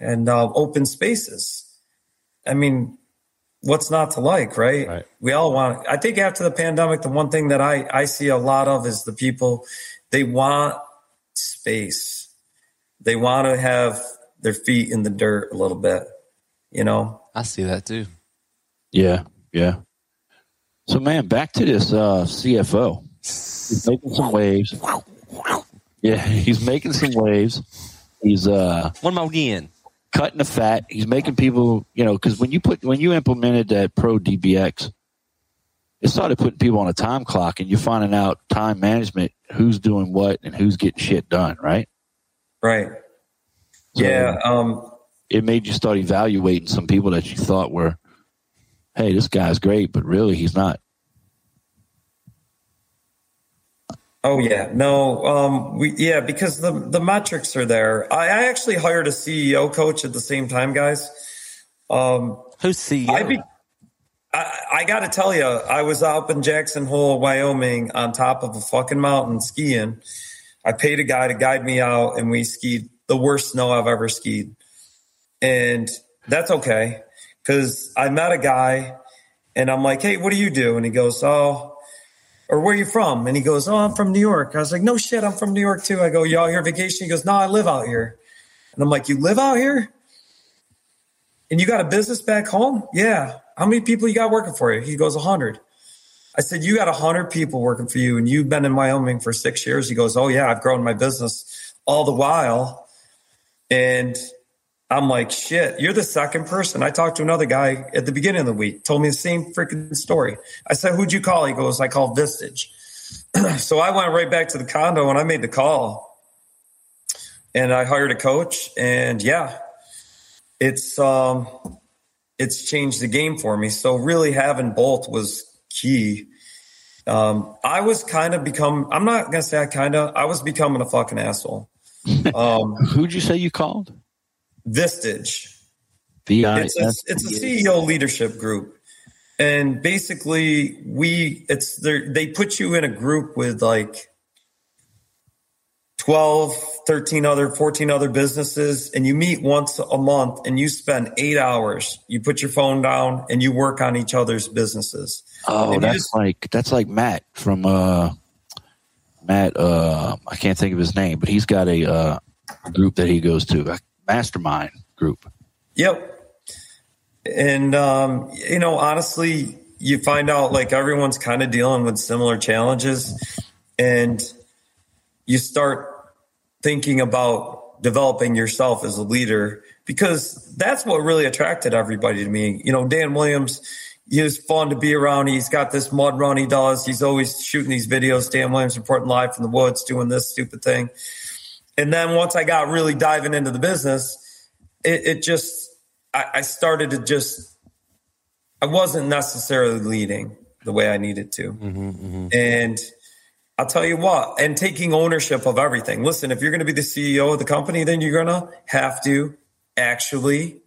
and uh, open spaces. I mean, what's not to like, right? Right. We all want. I think after the pandemic, the one thing that I I see a lot of is the people they want space. They want to have their feet in the dirt a little bit. You know, I see that too. Yeah, yeah. So, man, back to this uh, CFO. He's making some waves. Yeah, he's making some waves. He's uh, One more again. Cutting the fat. He's making people, you know, because when you put when you implemented that Pro DBX, it started putting people on a time clock, and you're finding out time management, who's doing what, and who's getting shit done. Right? right? So yeah. Um, It made you start evaluating some people that you thought were, hey, this guy's great, but really he's not. Oh yeah, no, um, we yeah because the the metrics are there. I, I actually hired a CEO coach at the same time, guys. Um, Who's CEO? I be, I, I got to tell you, I was up in Jackson Hole, Wyoming, on top of a fucking mountain skiing. I paid a guy to guide me out, and we skied the worst snow I've ever skied, and that's okay because I met a guy, and I'm like, "Hey, what do you do?" And he goes, "Oh." Or where are you from? And he goes, Oh, I'm from New York. I was like, No shit, I'm from New York too. I go, Y'all here vacation? He goes, No, I live out here. And I'm like, You live out here? And you got a business back home? Yeah. How many people you got working for you? He goes, 100. I said, You got 100 people working for you, and you've been in Wyoming for six years. He goes, Oh, yeah, I've grown my business all the while. And I'm like, Shit, you're the second person. I talked to another guy at the beginning of the week, told me the same freaking story. I said, Who'd you call? He goes, I called Vistage. so I went right back to the condo and I made the call. And I hired a coach, and yeah, it's um it's changed the game for me. So really having both was key. Um, I was kind of become. I'm not gonna say I kind of. I was becoming a fucking asshole. Um, Who'd you say you called? Vistage. I It's a, it's a CEO leadership group, and basically we it's they they put you in a group with like 12, 13 other, 14 other businesses, and you meet once a month and you spend eight hours. You put your phone down and you work on each other's businesses. Oh, And that's just- like that's like Matt from uh Matt uh I can't think of his name, but he's got a uh group that he goes to, a mastermind group. Yep. And um, you know, honestly, you find out like everyone's kind of dealing with similar challenges, and you start thinking about developing yourself as a leader because that's what really attracted everybody to me. You know, Dan Williams, he was fun to be around. He's got this mud run he does. He's always shooting these videos. Dan Williams reporting live from the woods, doing this stupid thing. And then once I got really diving into the business, it, it just I, I started to just I wasn't necessarily leading the way I needed to. Mm-hmm, mm-hmm. And I'll tell you what, and taking ownership of everything. Listen, if you're going to be the CEO of the company, then you're going to have to actually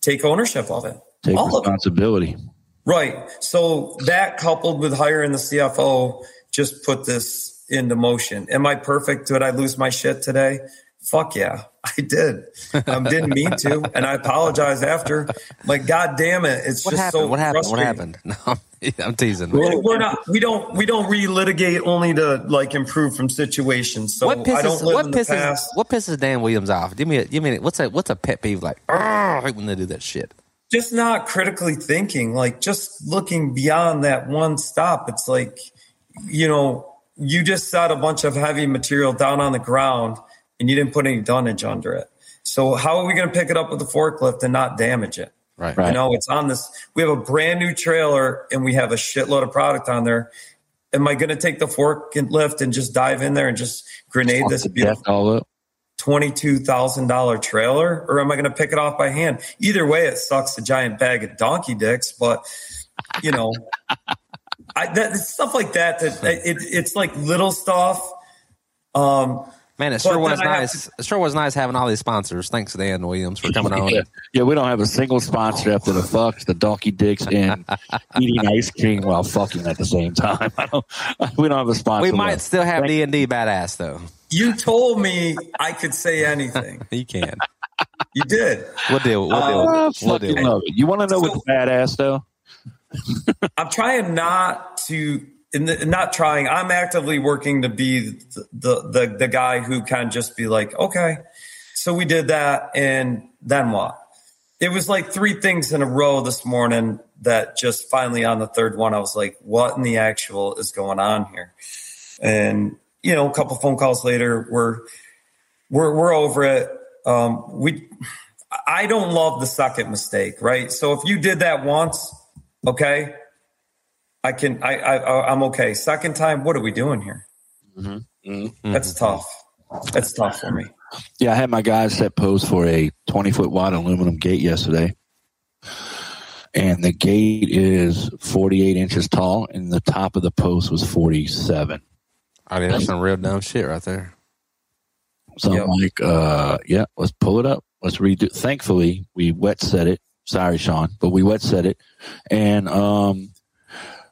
take ownership of it. Take All of it. responsibility. Right. So that coupled with hiring the CFO just put this into motion. Am I perfect? Did I lose my shit today? Fuck yeah, I did. I didn't mean to, and I apologize after. Like, god damn it, it's what just happened? so what happened? What happened? No, I'm teasing. We're not. We don't. We don't relitigate only to like improve from situations. So what pisses? I don't live what in the pisses? past. What pisses Dan Williams off? Give me. A, give me. A, what's a what's a pet peeve like? I hate when they do that shit. just not critically thinking, like just looking beyond that one stop. It's like, you know, you just set a bunch of heavy material down on the ground and you didn't put any dunnage under it. So how are we going to pick it up with a forklift and not damage it? Right. Right. You know, it's on this. We have a brand new trailer and we have a shitload of product on there. Am I going to take the fork and lift and just dive in there and just grenade Fuck this beautiful death all up. twenty-two thousand dollar trailer, or am I going to pick it off by hand? Either way, it sucks a giant bag of donkey dicks. But you know, I, that stuff like that. That it, it's like little stuff. Um, Man, it sure was then I have nice. It sure was nice having all these sponsors. Thanks, Dan Williams, for coming on. Yeah. yeah, we don't have a single sponsor after the fucks, the donkey dicks, and eating ice cream while fucking at the same time. I don't, we don't have a sponsor. We might left. still have D and D badass though. you told me I could say anything. You can. You did. We'll deal. We'll deal. With it. We'll deal. with it. love it. You want to know what's badass though? I'm trying not to. Not trying. I'm actively working to be the, the the the guy who can just be like, okay, so we did that, and then what? It was like three things in a row this morning that just finally on the third one, I was like, what in the actual is going on here? And you know, a couple phone calls later, we're we're we're over it. Um, we, I don't love the second mistake, right? So if you did that once, okay, I can, I, I, I'm okay. Second time, what are we doing here? Mm-hmm. Mm-hmm. That's mm-hmm. tough. That's tough for me. Yeah, I had my guys set pose for a 20 foot wide aluminum gate yesterday. and the gate is 48 inches tall, and the top of the post was 47. I mean, that's some real dumb shit right there. So Yep. I'm like, uh, yeah, let's pull it up. Let's redo. Thankfully, we wet set it. Sorry, Sean, but we wet set it, and um,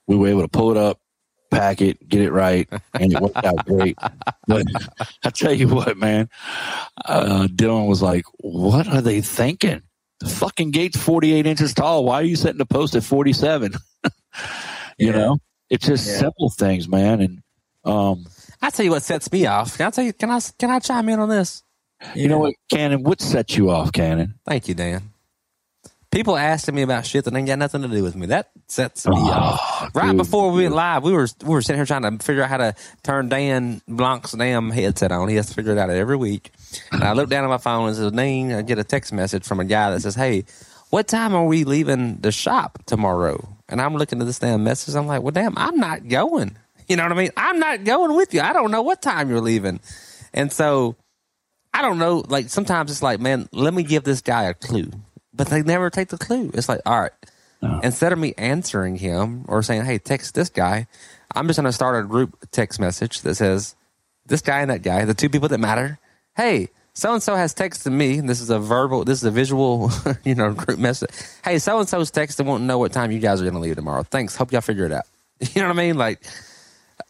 we were able to pull it up, pack it, get it right, and it worked out great. But I tell you what, man, uh, Dylan was like, "What are they thinking? The fucking gate's 48 inches tall. Why are you setting the post at 47?" you Yeah. know, it's just Yeah. simple things, man, and um. I tell you what sets me off. Can I tell you? Can I? Can I chime in on this? You know what, Cannon? What sets you off, Cannon? Thank you, Dan. People asking me about shit that ain't got nothing to do with me. That sets me ah, off. Right Oh, dude. before we went live, we were we were sitting here trying to figure out how to turn Dan Blanc's damn headset on. He has to figure it out every week. And I look down at my phone and says, "Name." I get a text message from a guy that says, "Hey, what time are we leaving the shop tomorrow?" And I'm looking at this damn message. I'm like, "Well, damn, I'm not going." You know what I mean? I'm not going with you. I don't know what time you're leaving. And so I don't know. Like sometimes it's like, man, let me give this guy a clue, but they never take the clue. It's like, all right, oh. instead of me answering him or saying, hey, text this guy, I'm just going to start a group text message that says, this guy and that guy, the two people that matter. Hey, so and so has texted me. This is a verbal, this is a visual, you know, group message. Hey, so and so's texted, won't know what time you guys are going to leave tomorrow. Thanks. Hope y'all figure it out. You know what I mean? Like,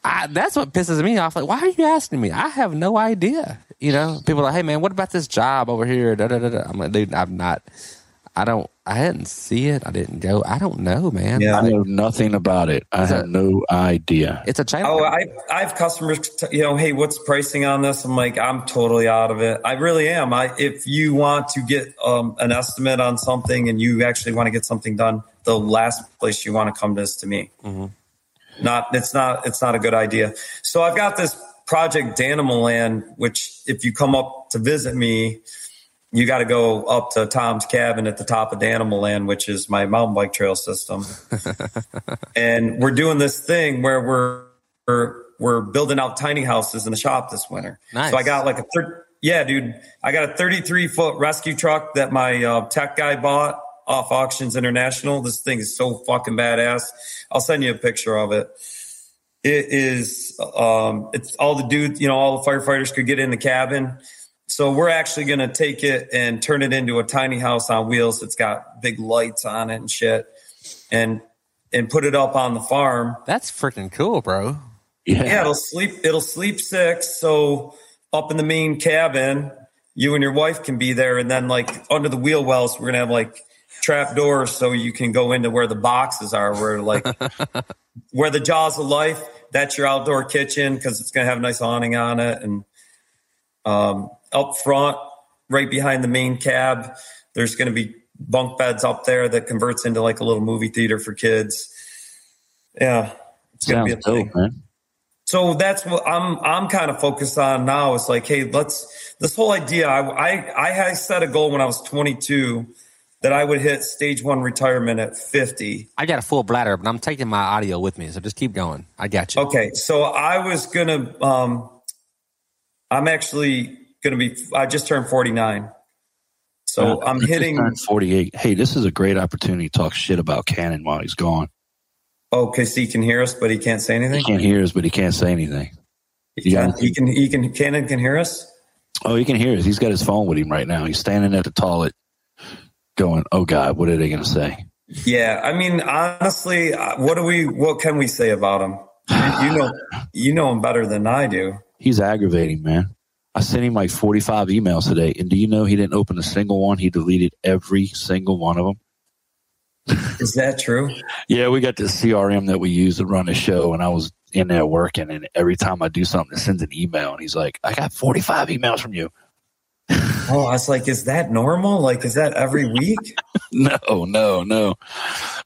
I, that's what pisses me off. Like, why are you asking me? I have no idea. You know, people are like, hey man, what about this job over here? Da, da, da, da. I'm like, dude, I'm not. I don't. I didn't see it. I didn't go. I don't know, man. Yeah. I know nothing about it. I have no idea. It's a channel. Oh, I I have customers, t- you know, hey, what's pricing on this? I'm like, I'm totally out of it. I really am. I if you want to get um, an estimate on something and you actually want to get something done, the last place you want to come to is to me. Not it's not it's not a good idea. So I've got this project Danimal Land, which if you come up to visit me, you got to go up to Tom's cabin at the top of Danimal Land, which is my mountain bike trail system. and we're doing this thing where we're we're, we're building out tiny houses in the shop this winter. Nice. So I got like a thir- yeah, dude. I got a 33 foot rescue truck that my uh, tech guy bought off Auctions International. This thing is so fucking badass. I'll send you a picture of it. It is um, it's all the dudes, you know, all the firefighters could get in the cabin. So we're actually going to take it and turn it into a tiny house on wheels. that's got big lights on it and shit, and and put it up on the farm. That's freaking cool, bro. Yeah. Yeah, it'll sleep. It'll sleep six. So up in the main cabin, you and your wife can be there, and then like under the wheel wells, we're gonna have like trap doors so you can go into where the boxes are, where like where the jaws of life. That's your outdoor kitchen because it's gonna have a nice awning on it, and um, up front, right behind the main cab, there's gonna be bunk beds up there that converts into like a little movie theater for kids. Yeah, it's gonna be a thing. dope. So that's what I'm I'm kind of focused on now. It's like, hey, let's this whole idea. I I, I had set a goal when I was 22 that I would hit stage one retirement at 50. I got a full bladder, but I'm taking my audio with me, so just keep going. I got you. Okay, so I was gonna. Um, I'm actually gonna be. I just turned 49, so I'm hitting. turned 48. Hey, this is a great opportunity to talk shit about Cannon while he's gone. Oh, because he can hear us, but he can't say anything. He can't hear us, but he can't say anything. He can. He can. He can. Cannon can hear us. Oh, he can hear us. He's got his phone with him right now. He's standing at the toilet going, oh, God, what are they going to say? Yeah, I mean, honestly, uh, what do we? What can we say about him? You know, you know him better than I do. He's aggravating, man. I sent him like 45 emails today. And do you know he didn't open a single one? He deleted every single one of them. Is that true? Yeah, we got this CRM that we use to run the show, and I was in there working, and every time I do something, it sends an email, and he's like, "I got 45 emails from you." Oh, I was like, is that normal? Like, is that every week? no, no, no.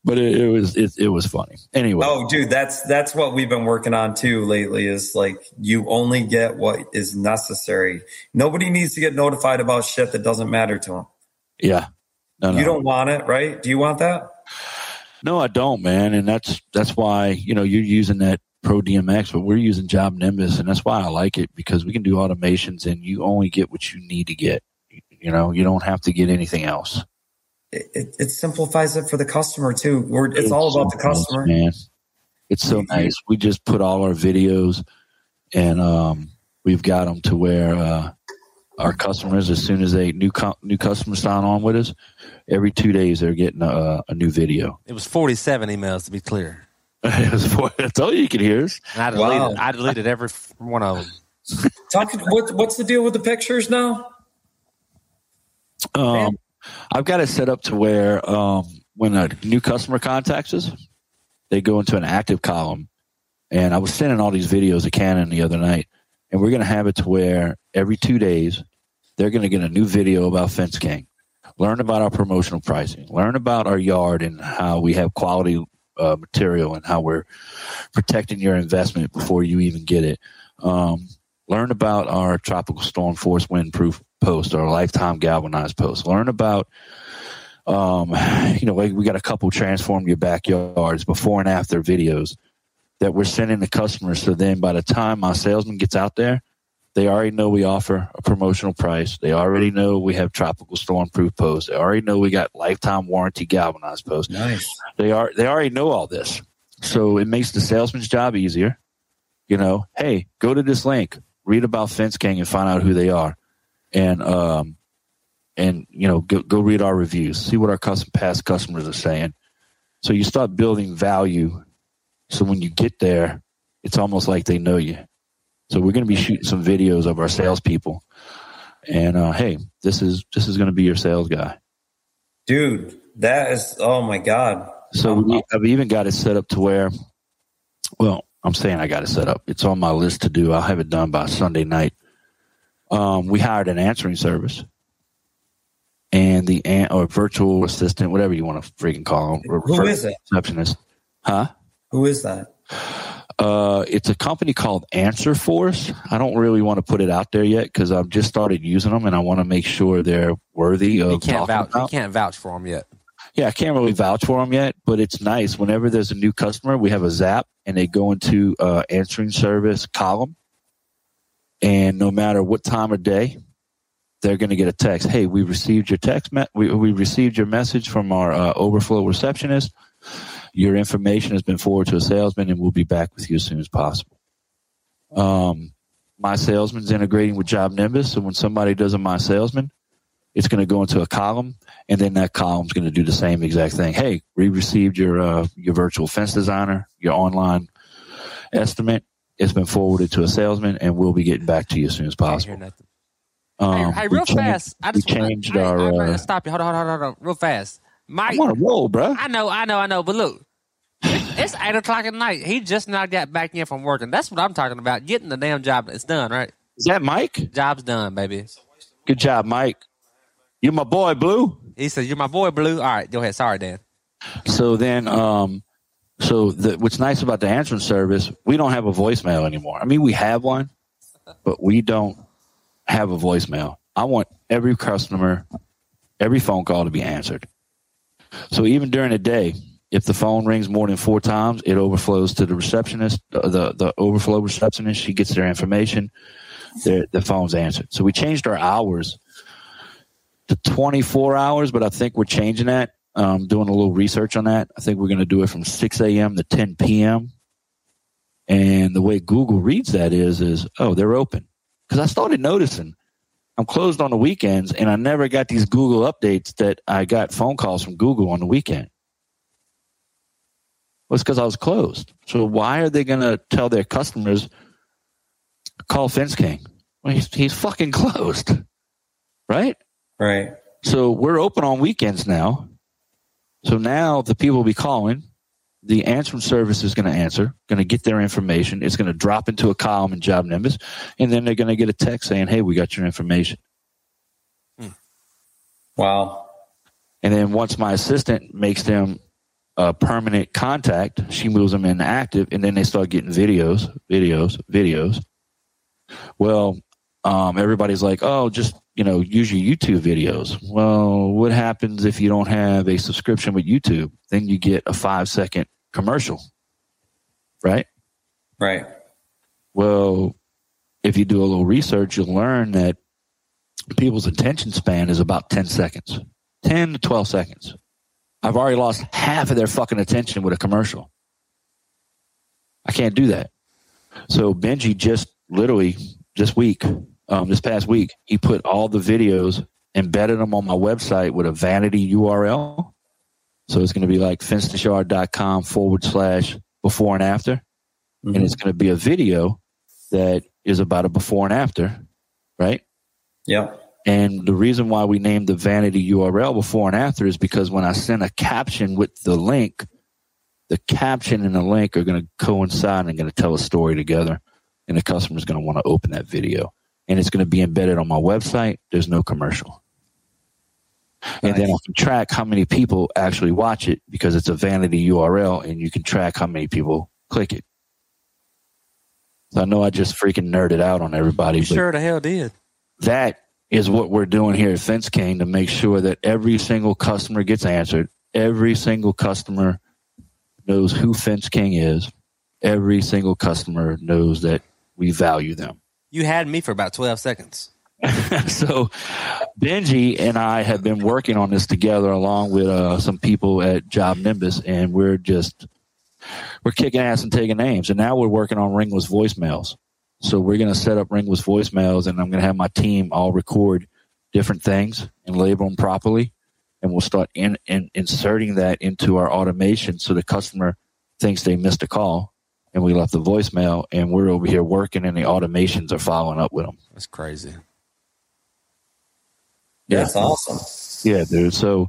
But it, it was it, it was funny. Anyway, Oh, dude, that's that's what we've been working on too lately. Is like you only get what is necessary. Nobody needs to get notified about shit that doesn't matter to them. yeah, no, no, You don't want it, right? Do you want that? no, I don't, man, and that's that's why you know you're using that Pro DMX, but we're using Job Nimbus, and that's why I like it because we can do automations, and you only get what you need to get. You know, you don't have to get anything else. It, it, it simplifies it for the customer too. We're, it's, all about the so nice, customer. man. It's so nice. We just put all our videos, and um, we've got them to where uh, our customers, as soon as they new cu- new customers sign on with us, every two days they're getting a, a new video. It was 47 emails to be clear. It was for- That's all you could hear. Is, And I deleted, Wow. I deleted every one of them. Talk, what, what's the deal with the pictures now? um, I've got it set up to where um, when a new customer contacts us, they go into an active column. And I was sending all these videos to Cannon the other night, and we're going to have it to where every two days they're going to get a new video about Fence King, learn about our promotional pricing, learn about our yard and how we have quality uh, material and how we're protecting your investment before you even get it. Um, learn about our tropical storm force windproof post, our lifetime galvanized post. Learn about um, you know, like we got a couple transform your backyards before and after videos that we're sending to customers. So then by the time my salesman gets out there, they already know we offer a promotional price. They already know we have tropical storm proof posts. They already know we got lifetime warranty galvanized posts. Nice. They are they already know all this. So it makes the salesman's job easier. You know, hey, go to this link, read about Fence King and find out who they are. And um and you know, go go read our reviews, see what our custom past customers are saying. So you start building value so when you get there, it's almost like they know you. So we're going to be shooting some videos of our salespeople, and uh, hey, this is this is going to be your sales guy. Dude, that is, oh my God. So we, I've even got it set up to where, well, I'm saying I got it set up. It's on my list to do. I'll have it done by Sunday night. Um, we hired an answering service, and the an- or virtual assistant, whatever you want to freaking call them. Who is it? Receptionist, huh? Who is that? Uh, it's a company called Answer Force. I don't really want to put it out there yet because I've just started using them and I want to make sure they're worthy of You can't talking vouch. You can't vouch for them yet. Yeah, I can't really vouch for them yet, but it's nice. Whenever there's a new customer, we have a zap and they go into uh, answering service column, and no matter what time of day, they're going to get a text. Hey, we received your text. Me- we we received your message from our uh, overflow receptionist. Your information has been forwarded to a salesman, and we'll be back with you as soon as possible. Um, my salesman's integrating with Job Nimbus, so when somebody does a my salesman, it's going to go into a column, and then that column's going to do the same exact thing. Hey, we received your uh, your virtual fence designer, your online estimate. It's been forwarded to a salesman, and we'll be getting back to you as soon as Can't hear possible. nothing. Um, hey, hey, we real changed- fast. I just we changed I, I, our. I'm uh, gonna stop you. Hold on, hold on, hold on, real fast. Mike, I'm on a roll, bro. I know, I know, I know, but look, it's eight o'clock at night. He just now got back in from working. That's what I'm talking about. Getting the damn job. It's done, right? Is that Mike? Job's done, baby. Good job, Mike. You're my boy, Blue. He says, "You're my boy, Blue." All right, go ahead. Sorry, Dan. So then, um, so the, what's nice about the answering service, we don't have a voicemail anymore. I mean, we have one, but we don't have a voicemail. I want every customer, every phone call to be answered. So even during the day, if the phone rings more than four times, it overflows to the receptionist, the the overflow receptionist. She gets their information. Their the phone's answered. So we changed our hours to 24 hours, but I think we're changing that. Um, doing a little research on that. I think we're going to do it from 6 a.m. to 10 p.m. And the way Google reads that is, is oh, they're open. Because I started noticing I'm closed on the weekends, and I never got these Google updates that I got phone calls from Google on the weekend. Well, it's because I was closed. So why are they going to tell their customers call Fence King? Well, he's, he's fucking closed, right? Right. So we're open on weekends now. So now the people will be calling. The answering service is going to answer, going to get their information. It's going to drop into a column in Job Nimbus, and then they're going to get a text saying, "Hey, we got your information." Hmm. Wow. And then once my assistant makes them a permanent contact, she moves them into active, and then they start getting videos, videos, videos. Well, um, everybody's like, "Oh, just you know, use your YouTube videos." Well, what happens if you don't have a subscription with YouTube? Then you get a five second commercial, right? Right. Well, if you do a little research, you'll learn that people's attention span is about 10 seconds. 10 to 12 seconds. I've already lost half of their fucking attention with a commercial. I can't do that. So Benji just literally this week, um, this past week, he put all the videos, embedded them on my website with a vanity URL. So it's going to be like fencetoyard.com forward slash before and after. Mm-hmm. And it's going to be a video that is about a before and after, right? Yeah. And the reason why we named the vanity URL before and after is because when I send a caption with the link, the caption and the link are going to coincide and going to tell a story together. And the customer is going to want to open that video. And it's going to be embedded on my website. There's no commercial. And then I can track how many people actually watch it because it's a vanity URL and you can track how many people click it. So I know I just freaking nerded out on everybody. You sure the hell did. that is what we're doing here at Fence King to make sure that every single customer gets answered. Every single customer knows who Fence King is. Every single customer knows that we value them. You had me for about 12 seconds. so Benji and I have been working on this together along with uh, some people at Job Nimbus, and we're just we're kicking ass and taking names. And now we're working on ringless voicemails. So we're going to set up ringless voicemails, and I'm going to have my team all record different things and label them properly, and we'll start in, in inserting that into our automation so the customer thinks they missed a call and we left the voicemail, and we're over here working, and the automations are following up with them. That's crazy. Yeah, That's awesome. Yeah, dude. So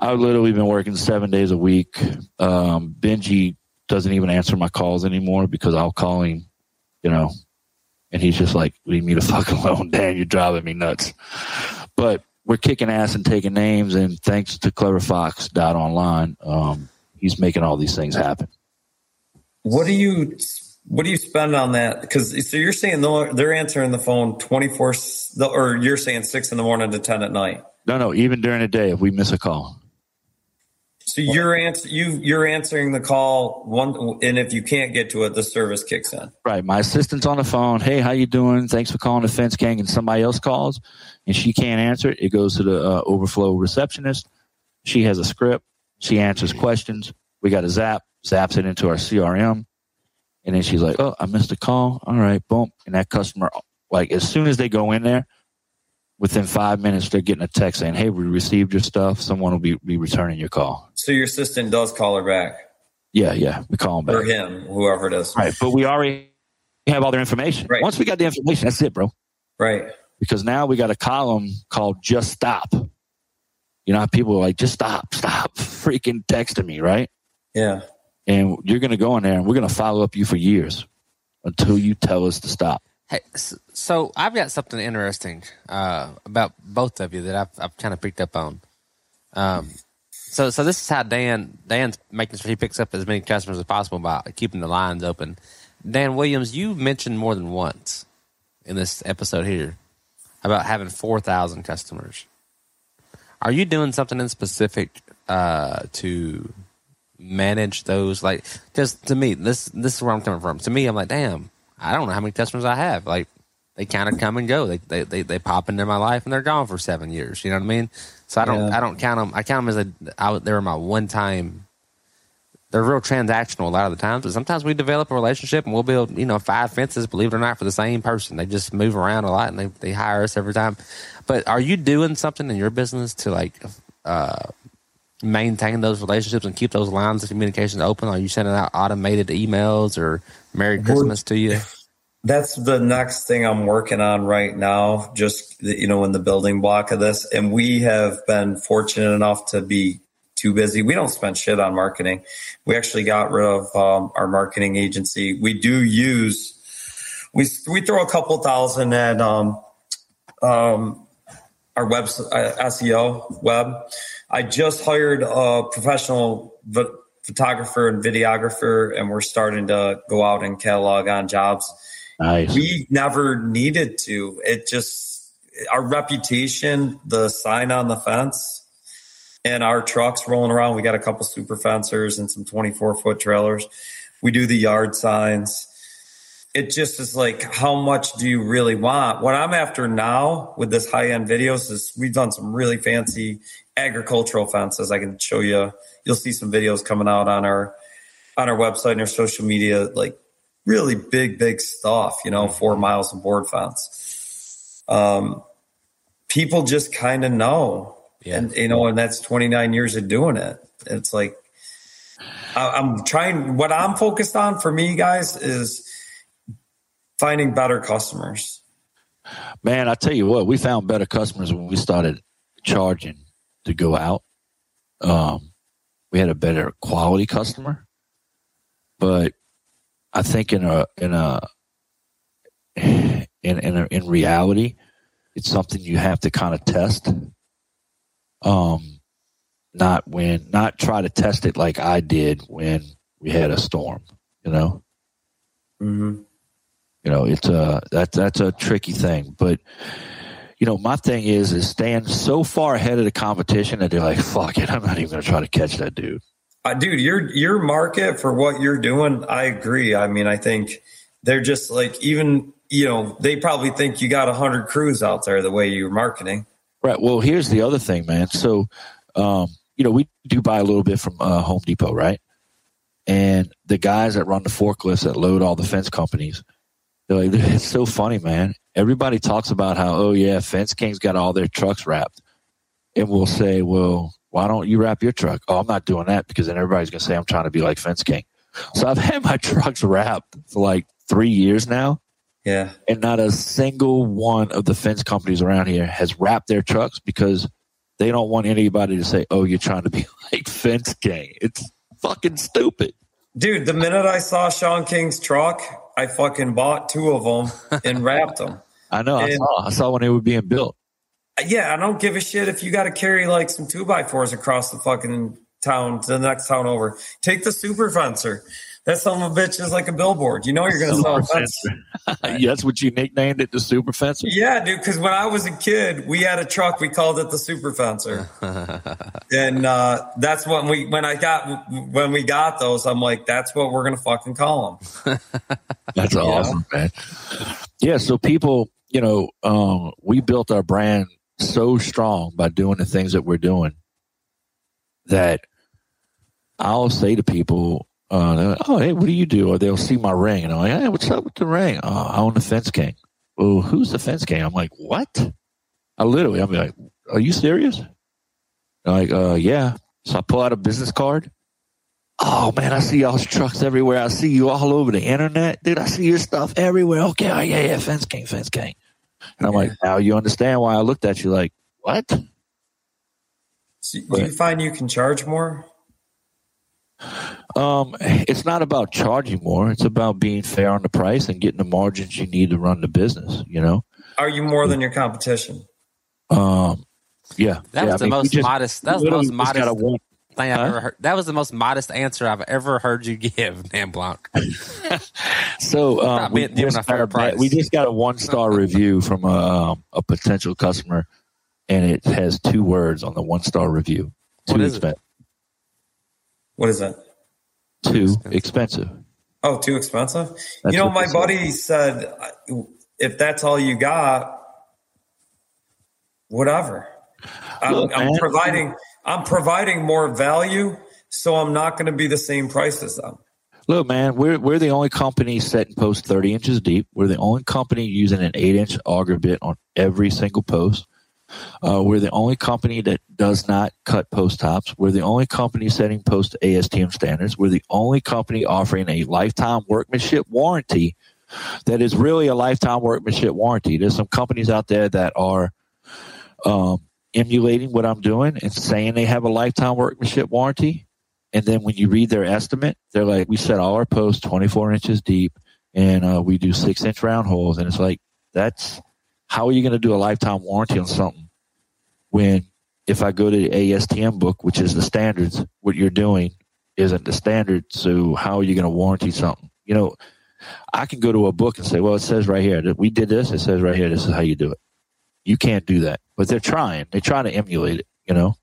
I've literally been working seven days a week. Um, Benji doesn't even answer my calls anymore because I'll call him, you know, and he's just like, leave me the fuck alone. Dan, you're driving me nuts. But we're kicking ass and taking names. And thanks to cleverfox.online, um, he's making all these things happen. What do you what do you spend on that? Because so you're saying they're they're answering the phone twenty four, or you're saying six in the morning to ten at night. No, no, even during the day if we miss a call. So you're answer you you're answering the call one, and if you can't get to it, the service kicks in. Right. My assistant's on the phone. Hey, how you doing? Thanks for calling the Fence King. And somebody else calls, and she can't answer it. It goes to the uh, overflow receptionist. She has a script. She answers questions. We got a zap, zaps it into our CRM, and then she's like, "Oh, I missed a call. All right, boom." And that customer, like, as soon as they go in there, within five minutes, they're getting a text saying, "Hey, we received your stuff. Someone will be be returning your call." So your assistant does call her back, Yeah, yeah, we call them back. or him, whoever it is. Right, but we already have all their information. Right. Once we got the information, that's it, bro. Right. because now we got a column called just stop you know how people are like just stop stop freaking texting me right Yeah. And you're going to go in there and we're going to follow up you for years until you tell us to stop Hey, so I've got something interesting uh, about both of you that I've, I've kind of picked up on. Um, so, so this is how Dan Dan's making sure he picks up as many customers as possible by keeping the lines open. Dan Williams, you mentioned more than once in this episode here about having four thousand customers. Are you doing something in specific uh, to manage those? Like, just to me, this this is where I'm coming from. To me, I'm like, damn, I don't know how many customers I have. Like, they kind of come and go. They, they they they pop into my life and they're gone for seven years. You know what I mean? So I don't Yeah. I don't count them. I count them as a I, they were my one time. They're real transactional a lot of the times, but sometimes we develop a relationship and we'll build, you know, five fences, believe it or not, for the same person. They just move around a lot and they, they hire us every time. But are you doing something in your business to like uh, maintain those relationships and keep those lines of communication open? Are you sending out automated emails or Merry Christmas to you? That's the next thing I'm working on right now, just, you know, in the building block of this. And we have been fortunate enough to be too busy. We don't spend shit on marketing. We actually got rid of um, our marketing agency. We do use, we, we throw a couple thousand at um, um, our web uh, SEO web. I just hired a professional v- photographer and videographer, and we're starting to go out and catalog on jobs. nice We never needed to. It just our reputation, the sign on the fence, and our trucks rolling around. We got a couple super fencers and some 24 foot trailers. We do the yard signs. It just is like, how much do you really want? What I'm after now with this high end videos is we've done some really fancy agricultural fences. I can show you. You'll see some videos coming out on our on our website and our social media, like really big, big stuff. You know, four miles of board fence. Um, people just kind of know, Yeah. and you know, and that's 29 years of doing it. It's like I, I'm trying. What I'm focused on for me, guys, is finding better customers. Man, I tell you what, we found better customers when we started charging to go out. Um, we had a better quality customer, but I think in a in a in in a, in reality, it's something you have to kind of test. Um, not when not try to test it like I did when we had a storm. You know, Mm-hmm. you know it's a that that's a tricky thing but you know my thing is is staying so far ahead of the competition that they're like fuck it i'm not even going to try to catch that dude Uh, dude, your your market for what you're doing, I agree. I mean, I think they're just like even you know they probably think you got a hundred crews out there the way you're marketing. right well here's the other thing man so um you know we do buy a little bit from uh, home depot right and the guys that run the forklifts that load all the fence companies like it's so funny man everybody talks about how oh yeah fence king's got all their trucks wrapped and we'll say well why don't you wrap your truck oh i'm not doing that because then everybody's going to say i'm trying to be like fence king so i've had my trucks wrapped for like three years now Yeah, and not a single one of the fence companies around here has wrapped their trucks because they don't want anybody to say, "Oh, you're trying to be like Fence King." It's fucking stupid. dude. The minute I saw Sean King's truck, I fucking bought two of them and wrapped them. I know. I saw. I saw when they were being built. Yeah, I don't give a shit if you got to carry like some two by fours across the fucking town to the next town over. Take the super fencer. That son of a bitch is like a billboard. You know you're going to sell a fence. Yeah, That's what you nicknamed it, the Super Fencer. Yeah, dude. Because when I was a kid, we had a truck. We called it the Super Fencer, and uh, that's when we when I got when we got those. I'm like, that's what we're gonna fucking call them. That's awesome, man. Yeah. So people, you know, um, we built our brand so strong by doing the things that we're doing that I'll say to people, uh, "Oh, hey, what do you do?" Or they'll see my ring, and I'm like, "Hey, what's up with the ring?" Oh, I own the Fence King. Well, who's the Fence King? I'm like, "What?" I literally, I'm like, "Are you serious?" Like, uh, yeah. So I pull out a business card. Oh man, I see y'all's trucks everywhere. I see you all over the internet, dude. I see your stuff everywhere. Okay, oh, yeah, yeah, Fence King, Fence King. And I'm like, now you understand why I looked at you like, what? So do you find you can charge more? Um, it's not about charging more. It's about being fair on the price and getting the margins you need to run the business. You know. Are you more than your competition? Um, yeah. That yeah, was the mean, most just- modest. That was the most just got a modest one- thing I've Huh? ever heard. That was the most modest answer I've ever heard you give, Dan Blanc. So um, Not we, just a fair got a- price. we just got a one star review from a, um, a potential customer, and it has two words on the one star review. Too What is it? Expen- What is that? Too expensive. Oh, too expensive. That's you know, my they said. buddy said, if that's all you got, whatever. I'm, Look, I'm providing. I'm providing more value, so I'm not going to be the same price as them. Look, man, we're we're the only company setting posts thirty inches deep. We're the only company using an eight inch auger bit on every single post. Uh, we're the only company that does not cut post tops. We're the only company setting post ASTM standards. We're the only company offering a lifetime workmanship warranty that is really a lifetime workmanship warranty. There's some companies out there that are um, emulating what I'm doing and saying they have a lifetime workmanship warranty. And then when you read their estimate, they're like, we set all our posts 24 inches deep and uh, we do six inch round holes. And it's like, that's how are you going to do a lifetime warranty on something when if I go to the ASTM book, which is the standards, what you're doing isn't the standard. So how are you going to warranty something? You know, I can go to a book and say, well, it says right here that we did this. It says right here, this is how you do it. You can't do that, but they're trying. They're trying to emulate it, you know?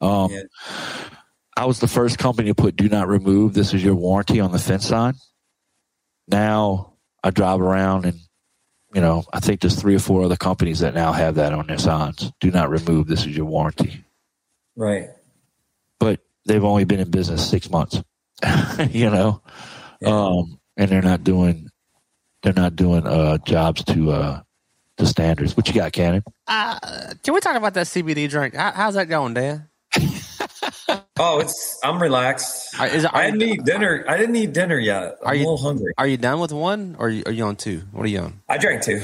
Um, Yeah. I was the first company to put do not remove. This is your warranty on the fence sign. Now I drive around and, you know, I think there's three or four other companies that now have that on their signs. Do not remove. This is your warranty. Right. but they've only been in business six months. you know, um, and they're not doing they're not doing uh, jobs to uh, to standards. What you got, Cannon? Can we talk about that CBD drink? How, how's that going, Dan? Oh, it's I'm relaxed. Are- is are I you- didn't eat dinner. I didn't eat dinner yet. I'm Are you- a little hungry. Are you done with one, or are you, are you on two? What are you on? I drank two.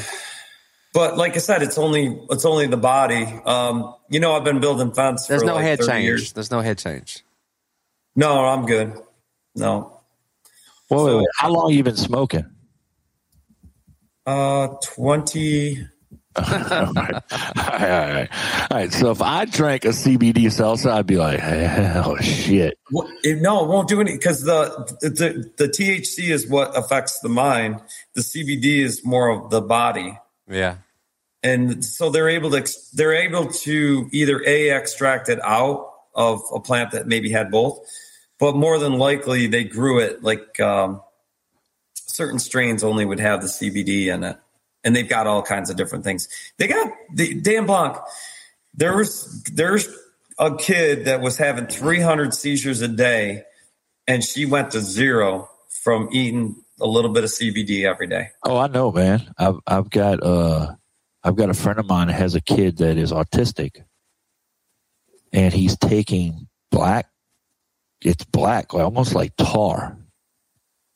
But like I said, it's only it's only the body. Um, you know, I've been building fence. There's for no like head 30 change. Years. There's no head change. No, I'm good. No, Whoa, wait, wait. How long you been smoking? uh, twenty. All, right. all right, all right, all right. So if I drank a CBD salsa, I'd be like, hell, shit. Well, it, no, it won't do any because the, the the THC is what affects the mind. The CBD is more of the body, Yeah. and so they're able to they're able to either a extract it out of a plant that maybe had both, but more than likely they grew it like um, certain strains only would have the CBD in it, and they've got all kinds of different things. They got the Dan Blanc. There was there's a kid that was having 300 seizures a day, and she went to zero from eating a little bit of CBD every day. Oh, I know, man. I've I've got uh I've got a friend of mine that has a kid that is autistic, and he's taking black. It's black, almost like tar,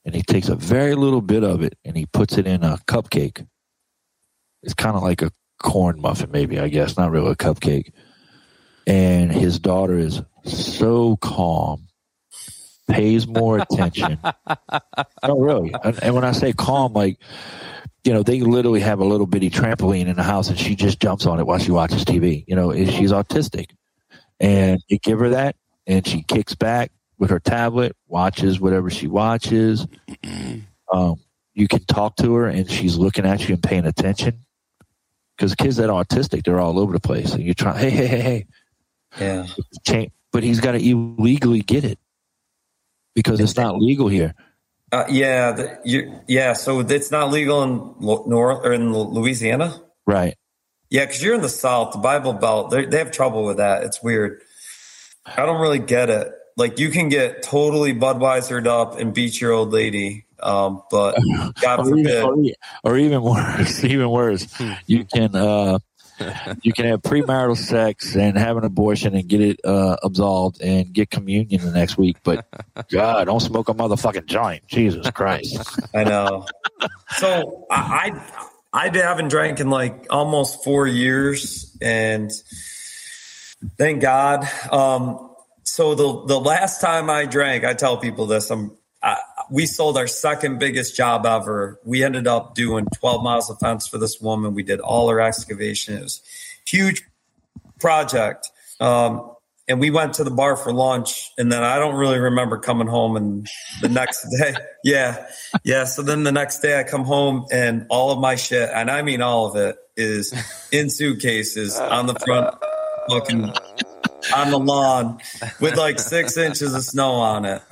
and he takes a very little bit of it and he puts it in a cupcake. It's kind of like a corn muffin, maybe I guess, not really a cupcake. And his daughter is so calm, pays more attention. no, really. And, and when I say calm, like you know, they literally have a little bitty trampoline in the house and she just jumps on it while she watches TV. You know, she's autistic. And you give her that and she kicks back with her tablet, watches whatever she watches. Um, you can talk to her and she's looking at you and paying attention. Because kids that are autistic, they're all over the place. And you try, hey, hey, hey, hey, Yeah. change. But he's got to illegally get it because it's not legal here. Uh, yeah, the, you, yeah. So it's not legal in Lo- Nor or in Louisiana. Right. Yeah, because you're in the South, the Bible Belt. They they have trouble with that. It's weird. I don't really get it. Like you can get totally Budweisered up and beat your old lady, um, but God or even, forbid. or, e- or even worse, even worse, you can uh, you can have premarital sex and have an abortion and get it uh, absolved and get communion the next week. But God, don't smoke a motherfucking joint. Jesus Christ! I know. So I, I I haven't drank in like almost four years, and thank God. Um, so the the last time I drank, I tell people this. I'm I, we sold our second biggest job ever. We ended up doing 12 miles of fence for this woman. We did all her excavation. It was huge project. Um, and we went to the bar for lunch and then I don't really remember coming home and the next day. Yeah. Yeah. So then the next day I come home and all of my shit, and I mean all of it, is in suitcases on the front looking on the lawn with like six inches of snow on it.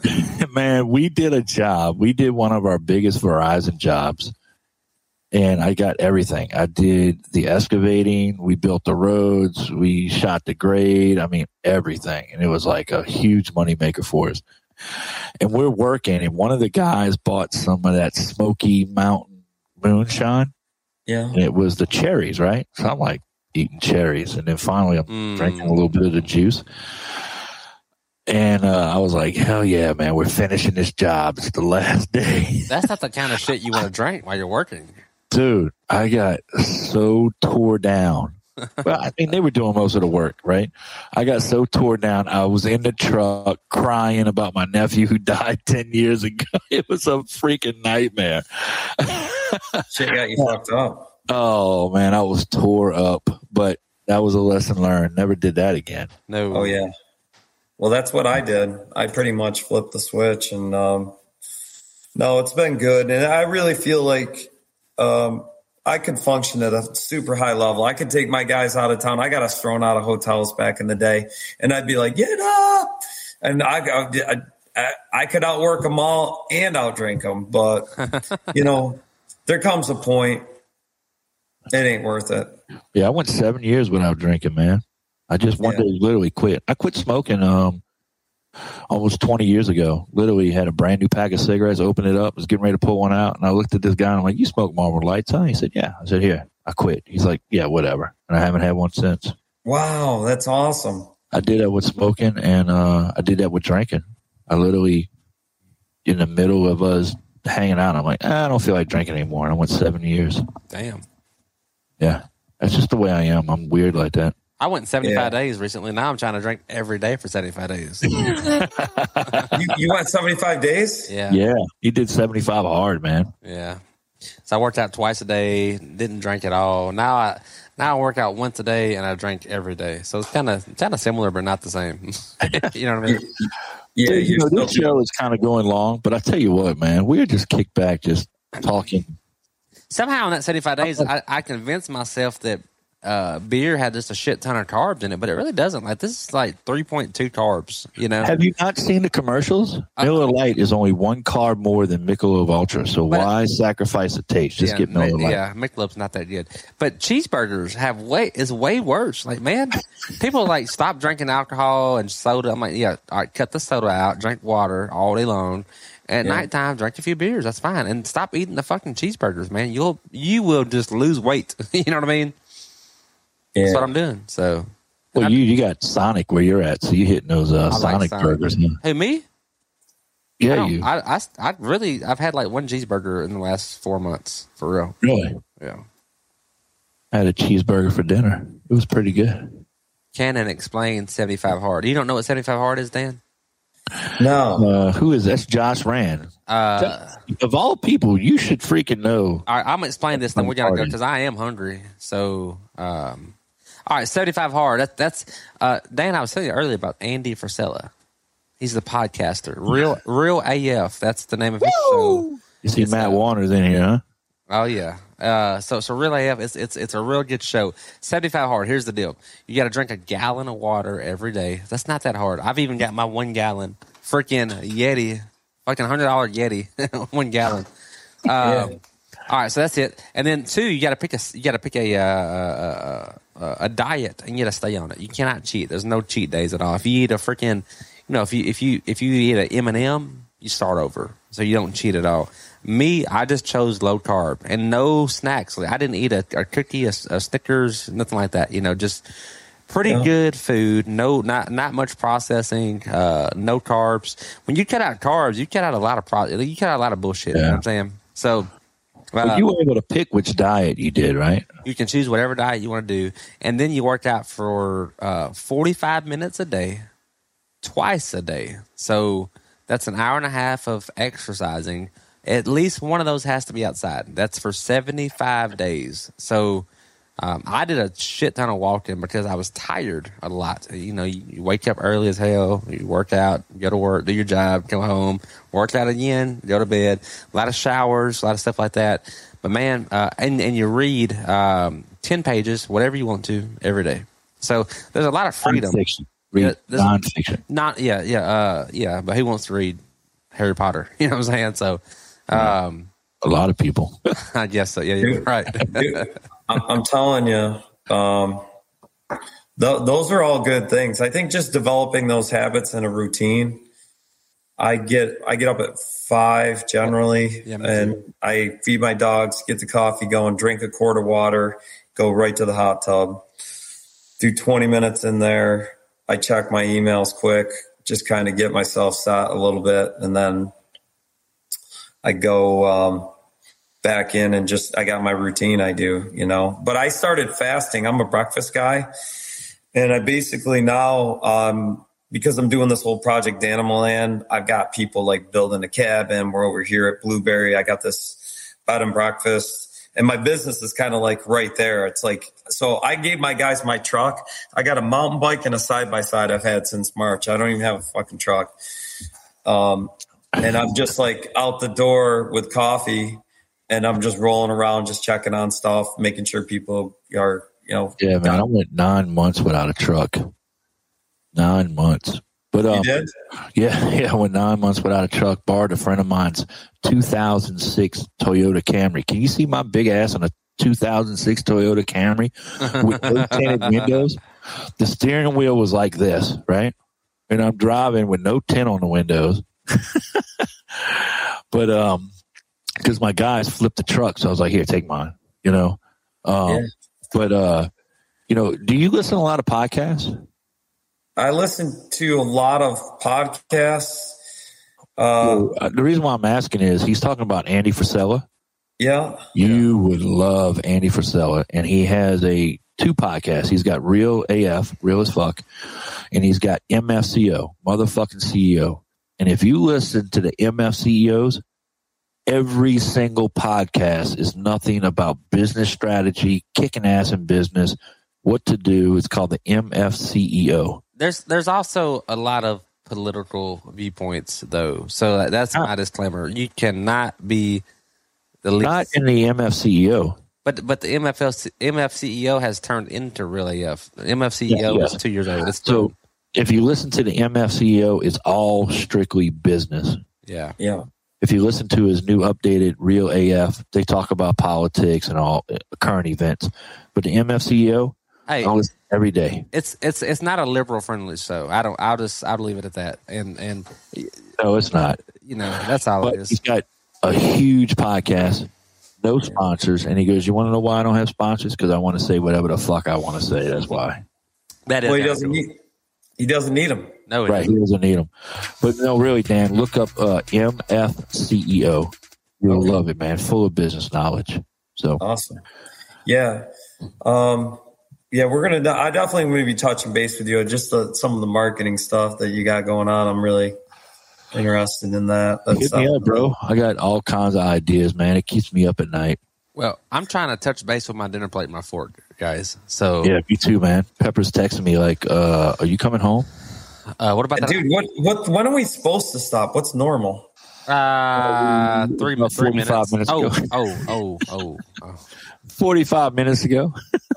Man, we did a job. We did one of our biggest Verizon jobs, and I got everything. I did the excavating. We built the roads. We shot the grade. I mean, everything. And it was like a huge moneymaker for us. And we're working, and one of the guys bought some of that Smoky Mountain moonshine, Yeah. and it was the cherries, right? So I'm like eating cherries, and then finally I'm Mm. drinking a little bit of the juice. And uh, I was like, hell yeah, man, we're finishing this job. It's the last day. That's not the kind of shit you want to drink while you're working. Dude, I got so tore down. well, I mean, they were doing most of the work, right? I got so tore down. I was in the truck crying about my nephew who died 10 years ago. It was a freaking nightmare. Shit got you fucked up. Oh, man, I was tore up, but that was a lesson learned. Never did that again. No. Oh yeah. Well, that's what I did. I pretty much flipped the switch, and um, no, it's been good, and I really feel like um, I could function at a super high level. I could take my guys out of town. I got us thrown out of hotels back in the day, and I'd be like, "Get up!" And I, I, I, I could outwork them all and outdrink them, but you know, there comes a point it ain't worth it. Yeah, I went seven years without drinking, man. I just one Yeah. day literally quit. I quit smoking um almost 20 years ago. Literally had a brand new pack of cigarettes, opened it up, was getting ready to pull one out, and I looked at this guy and I'm like, "You smoke Marlboro Lights, huh?" He said, "Yeah." I said, "Here." I quit. He's like, "Yeah, whatever," and I haven't had one since. Wow, that's awesome. I did that with smoking, and uh, I did that with drinking. I literally, in the middle of us hanging out, I'm like, "Ah, I don't feel like drinking anymore. And I went seven years. Damn. Yeah, that's just the way I am. I'm weird like that. I went 75 Yeah. days recently. Now I'm trying to drink every day for 75 days. You, you went 75 days? Yeah. Yeah, he did 75 hard, man. Yeah. So I worked out twice a day, didn't drink at all. Now I now I work out once a day and I drink every day. So it's kind of kind of similar but not the same. you know what I mean? Yeah, Dude, you know, this show is kind of going long, but I tell you what, man, we're just kicked back, just talking. Somehow in that 75 days I, I convinced myself that uh, beer had just a shit ton of carbs in it, but it really doesn't. Like this is like 3.2 carbs, you know. Have you not seen the commercials? Miller Lite is only one carb more than Michelob Ultra, so why sacrifice the taste? Just yeah, get Miller Lite. Yeah, Michelob's not that good, but cheeseburgers have way is way worse. Like, man, people like stop drinking alcohol and soda. I'm like, yeah, all right, cut the soda out, drink water all day long. At Yeah. nighttime, drink a few beers. That's fine, and stop eating the fucking cheeseburgers, man. You'll you will just lose weight. you know what I mean? That's what I'm doing. So, Well, you you got Sonic where you're at, so you hitting those uh, like Sonic, Sonic. burgers. huh? hey, me? Yeah, don't- you I, I, I really, I've had like one cheeseburger in the last four months for real. really. Yeah. I had a cheeseburger for dinner. It was pretty good. Cannon explained 75 hard. You don't know what 75 hard is, Dan? No. Uh, who is that's Josh Rand? Uh, Of all people, you should freaking know. All right, I'm gonna explain this. Then we're gonna go because I am hungry. So, um, all right, 75 hard. That, that's uh, Dan. I was telling you earlier about Andy Frisella. He's the podcaster. Real, real AF. That's the name of his show. You see It's, Matt uh, Warner's in here, huh? Oh yeah. Uh, so so real AF. It's it's it's a real good show. 75 hard. Here's the deal. You got to drink a gallon of water every day. That's not that hard. I've even got my one gallon freaking Yeti, fucking hundred dollar Yeti, one gallon. Um, All right, so that's it. And then two, you got to pick a you got to pick a, uh, uh, uh, a diet and you got to stay on it. You cannot cheat. There's no cheat days at all. If you eat a freaking, you know, if you if you if you eat an M and M, you start over, so you don't cheat at all. Me, I just chose low carb and no snacks. Like, I didn't eat a, a cookie, a, a Snickers, nothing like that. You know, just pretty Yeah. good food. No, not not much processing. Uh, no carbs. When you cut out carbs, you cut out a lot of pro. You cut out a lot of bullshit. You know what I'm saying? So. But uh, you were able to pick which diet you did, right? you can choose whatever diet you want to do, and then you work out for uh, 45 minutes a day, twice a day. So that's an hour and a half of exercising. At least one of those has to be outside. That's for 75 days. So um, I did a shit ton of walking because I was tired a lot. You know, you, you wake up early as hell, you work out, go to work, do your job, come home, work out again, go to bed. A lot of showers, a lot of stuff like that. But man, uh, and and you read um, ten pages, whatever you want to, every day. So there's a lot of freedom. Nonfiction. Read Yeah, nonfiction. Not yeah, yeah, uh, yeah. But who wants to read Harry Potter? You know what I'm saying? So, um, A lot of people. I guess so. Yeah, you're right. Dude, I'm, I'm telling you, um, th- those are all good things. I think just developing those habits and a routine. I get I get up at five generally, Yeah, me and I feed my dogs, get the coffee going, drink a quart of water, go right to the hot tub, do 20 minutes in there. I check my emails quick, just kind of get myself set a little bit, and then I go um, back in and just I got my routine I do, you know. But I started fasting. I'm a breakfast guy. And I basically now um because I'm doing this whole project Animal Land, I've got people like building a cabin. We're over here at Blueberry. I got this bed and breakfast. And my business is kind of like right there. It's like so I gave my guys my truck. I got a mountain bike and a side by side I've had since March. I don't even have a fucking truck. Um and I'm just like out the door with coffee and I'm just rolling around, just checking on stuff, making sure people are, you know, Yeah, man. I went nine months without a truck. Nine months. But you um, did. yeah, yeah, I went nine months without a truck. Borrowed a friend of mine's 2006 Toyota Camry. Can you see my big ass on a 2006 Toyota Camry with no tinted windows? the steering wheel was like this, right? And I'm driving with no tint on the windows. but um because my guys flipped the truck, so I was like, here, take mine, you know. Um Yeah. but uh you know, do you listen to a lot of podcasts? I listen to a lot of podcasts. Uh, Uh, the reason why I'm asking is he's talking about Andy Frisella. yeah. You would love Andy Frisella, and he has a two podcasts. He's got Real AF, Real as Fuck, and he's got MFCO, motherfucking CEO. And if you listen to the MF CEOs, every single podcast is nothing about business strategy, kicking ass in business, what to do. It's called the MF CEO. There's there's also a lot of political viewpoints though, so that's ah. my disclaimer. You cannot be the least, Not in the MF CEO. but but the MFL MFCEO has turned into really a MFCEO Yeah, yeah. is two years old. It's So if you listen to the MF CEO, it's all strictly business. yeah. Yeah. if you listen to his new updated Real AF, they talk about politics and all uh, current events. But the MFCEO, Hey, I listen every day. it's it's it's not a liberal friendly show. I don't. I'll just I'll leave it at that. And and No, it's not. you know that's all But it is. he's got a huge podcast, no sponsors, and he goes, "You want to know why I don't have sponsors? Because I want to say whatever the fuck I want to say. That's why." That is Well, he doesn't need. He doesn't need them. no, it Right? isn't. He doesn't need them. But no, really, Dan, look up uh, MFCEO. E You'll Okay. love it, man. Full of business knowledge. So Awesome. Yeah. Um, yeah, we're gonna. I definitely going to be touching base with you. Just the, some of the marketing stuff that you got going on. I'm really interested in that. That's hit me up, bro. I got all kinds of ideas, man. It keeps me up at night. Well, I'm trying to touch base with my dinner plate and my fork, guys. So, Yeah, me too, man. Pepper's texting me like, uh, "Are you coming home?" uh, what about that? Dude, what what when are we supposed to stop? What's normal? Uh, three, About three 45 minutes. minutes oh, ago. oh, oh, oh, oh. Forty-five minutes ago.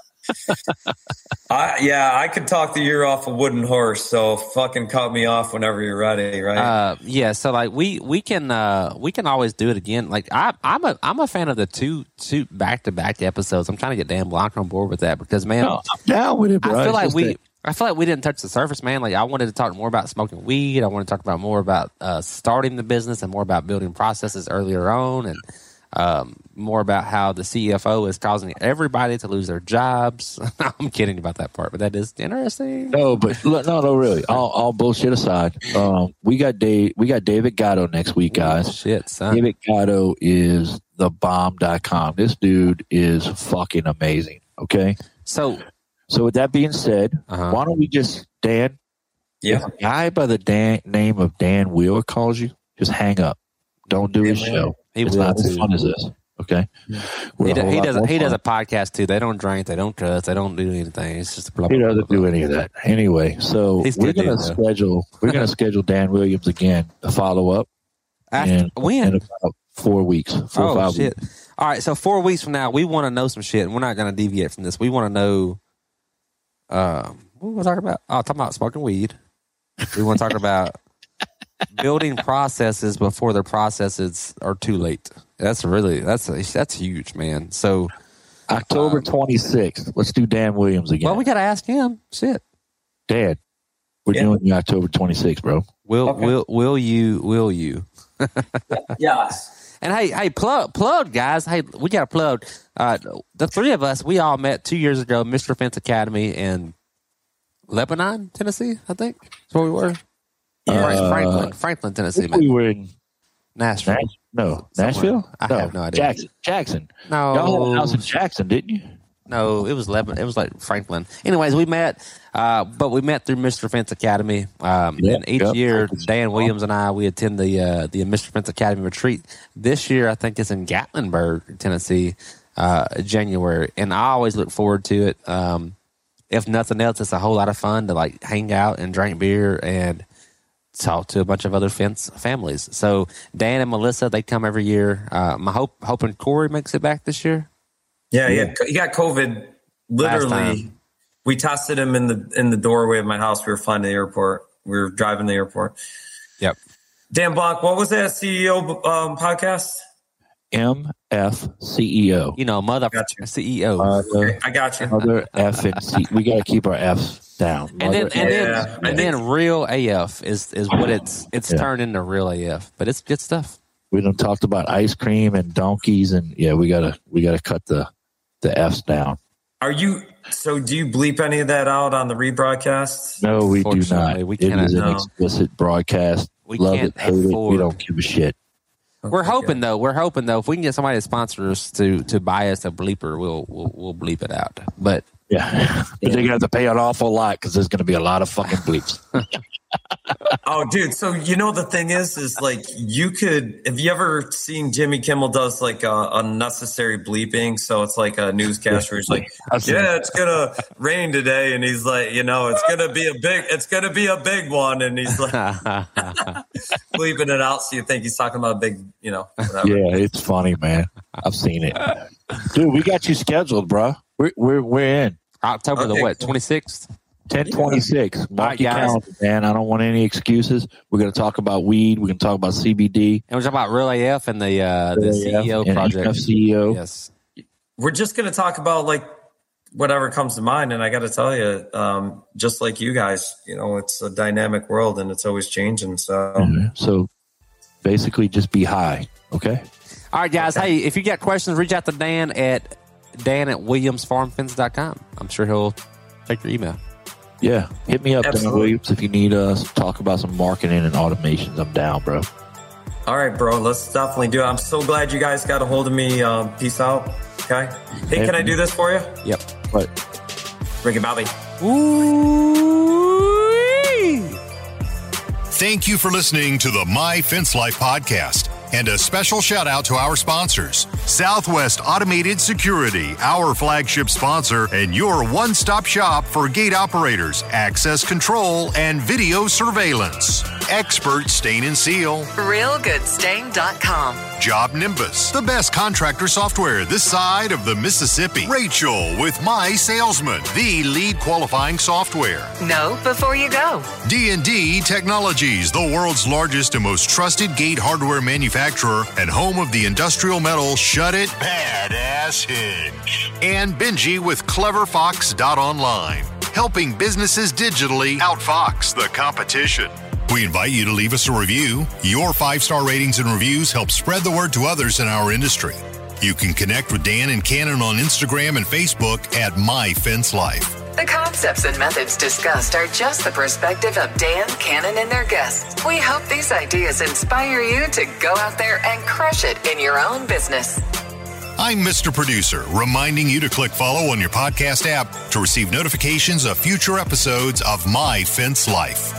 I yeah, I could talk the year off a wooden horse. So fucking cut me off whenever you're ready, right? Uh, yeah. So like we we can uh we can always do it again. Like I I'm a I'm a fan of the two two back to back episodes. I'm trying to get Dan Blanc on board with that because man, No, I'm down with it, bro. I feel like we. that- I feel like we didn't touch the surface, man. Like I wanted to talk more about smoking weed. I want to talk about more about uh, starting the business and more about building processes earlier on, and um, more about how the CFO is causing everybody to lose their jobs. I'm kidding about that part, but that is interesting. No, but no, no, really. All, all bullshit aside, um, we got Dave. We got David Gatto next week, guys. Shit, son. David Gatto is the bomb.com. This dude is fucking amazing. Okay. So So with that being said, Uh-huh. why don't we just Dan? yeah. If a guy by the Dan, name of Dan Wheeler calls you, just hang up. Don't do his Yeah, show. He it's not as too. fun as this. Okay. We're he, do, he does more he does a podcast too. They don't drink, they don't cuss, they don't do anything. It's just blah, He blah, blah, doesn't blah, do blah. any of that. Anyway, so He's we're gonna schedule we're gonna schedule Dan Williams again to follow up After, in, when? in about four weeks. Four or oh five shit! weeks. All right, so four weeks from now, we want to know some shit, and we're not going to deviate from this. We want to know. Um, what were we talking about? Oh, talking about smoking weed. We want to talk about building processes before their processes are too late. That's really that's that's huge, man. So, October twenty sixth. Let's do Dan Williams again. well, we got to ask him. Shit. Dad, we're Yeah. doing the October twenty sixth, bro. Will Okay. will will you will you? Yes. And hey, hey, plug, plug, guys. Hey, we got to plug. Uh, the three of us, we all met two years ago, Mr. Fence Academy in Lebanon, Tennessee. I think that's where we were. Frank- Uh, Franklin, Franklin, Tennessee, think man. we were in Nashville. Nash- no Somewhere. Nashville. I no, have no idea. Jackson. Jackson. Y'all had a house No, in Jackson, didn't you? no, it was Lebanon. It was like Franklin. Anyways, we met, uh, but we met through Mr. Fence Academy. Um, Yep, and each yep. year, Dan Williams and I we attend the uh, the Mr. Fence Academy retreat. This year, I think it's in Gatlinburg, Tennessee, uh, January, and I always look forward to it. Um, if nothing else, it's a whole lot of fun to like hang out and drink beer and talk to a bunch of other fence families. So Dan and Melissa, they come every year. Uh, my hope, hoping Corey makes it back this year. Yeah, yeah. He got COVID. Literally, we tested him in the in the doorway of my house. We were flying to the airport. We were driving to the airport. Yep. Dan Blanc, what was that CEO um, podcast? MFCEO. You know, mother Gotcha. CEO. Mother, I got you. mother F and C. We got to keep our F's down. and then and Yeah, then I and then real AF is is what it's it's Yeah. turned into real AF, but it's good stuff. we done talked about ice cream and donkeys, and yeah, we gotta we gotta cut the the F's down. Are you? So do you bleep any of that out on the rebroadcast? No, we do not. Unfortunately, we it is an No. explicit broadcast. We Love can't it, hate it. We don't give a shit. We're hoping though. We're hoping though. If we can get somebody to sponsor us to to buy us a bleeper, we'll we'll, we'll bleep it out. But Yeah, but they're gonna have to pay an awful lot because there's gonna be a lot of fucking bleeps. Oh, dude. So you know the thing is, is like you could. Have you ever seen Jimmy Kimmel does like a unnecessary bleeping? So it's like a newscaster. He's like, "Yeah, it's gonna rain today," and he's like, "You know, it's gonna be a big, it's gonna be a big one," and he's like bleeping it out, so you think he's talking about a big, you know, whatever. yeah, it's funny, man. I've seen it, dude. We got you scheduled, bro. We're we're we're in October the Okay, what cool. twenty sixth. Ten twenty six. Mark Alright, your guys. calendar, man. I don't want any excuses. We're gonna talk about weed. We're gonna talk about CBD. And we're talking about real AF and the uh, the CEO and project. CEO. Yes. We're just gonna talk about like whatever comes to mind, and I got to tell you, um, just like you guys, you know, it's a dynamic world and it's always changing. So. Mhm. So basically, just be high. Okay. All right, guys. Hey, if you got questions, reach out to Dan at Dan at WilliamsFarmFence.com. I'm sure he'll take your email. Yeah, hit me up, Dan Absolutely. Williams, if you need us to talk about some marketing and automations. I'm down, bro. All right, bro. Let's definitely do it. I'm so glad you guys got a hold of me. Um, peace out. Okay. Hey, can I do this for you? Yep. But Ricky Bobby. Ooh. Thank you for listening to the My Fence Life podcast. And a special shout out to our sponsors Southwest Automated Security, our flagship sponsor, and your one stop shop for gate operators, access control, and video surveillance. Expert Stain and Seal, RealGoodStain.com. Job Nimbus, the best contractor software this side of the Mississippi. Rachel with My Salesman, the lead qualifying software. No, before you go. D&D Technologies, the world's largest and most trusted gate hardware manufacturer and home of the industrial metal Shut It Badass Hinge. And Benji with CleverFox.online, helping businesses digitally outfox the competition. We invite you to leave us a review. Your five-star ratings and reviews help spread the word to others in our industry. You can connect with Dan and Cannon on Instagram and Facebook at My Fence Life. The concepts and methods discussed are just the perspective of Dan, Cannon, and their guests. We hope these ideas inspire you to go out there and crush it in your own business. I'm Mr. Producer, reminding you to click follow on your podcast app to receive notifications of future episodes of My Fence Life.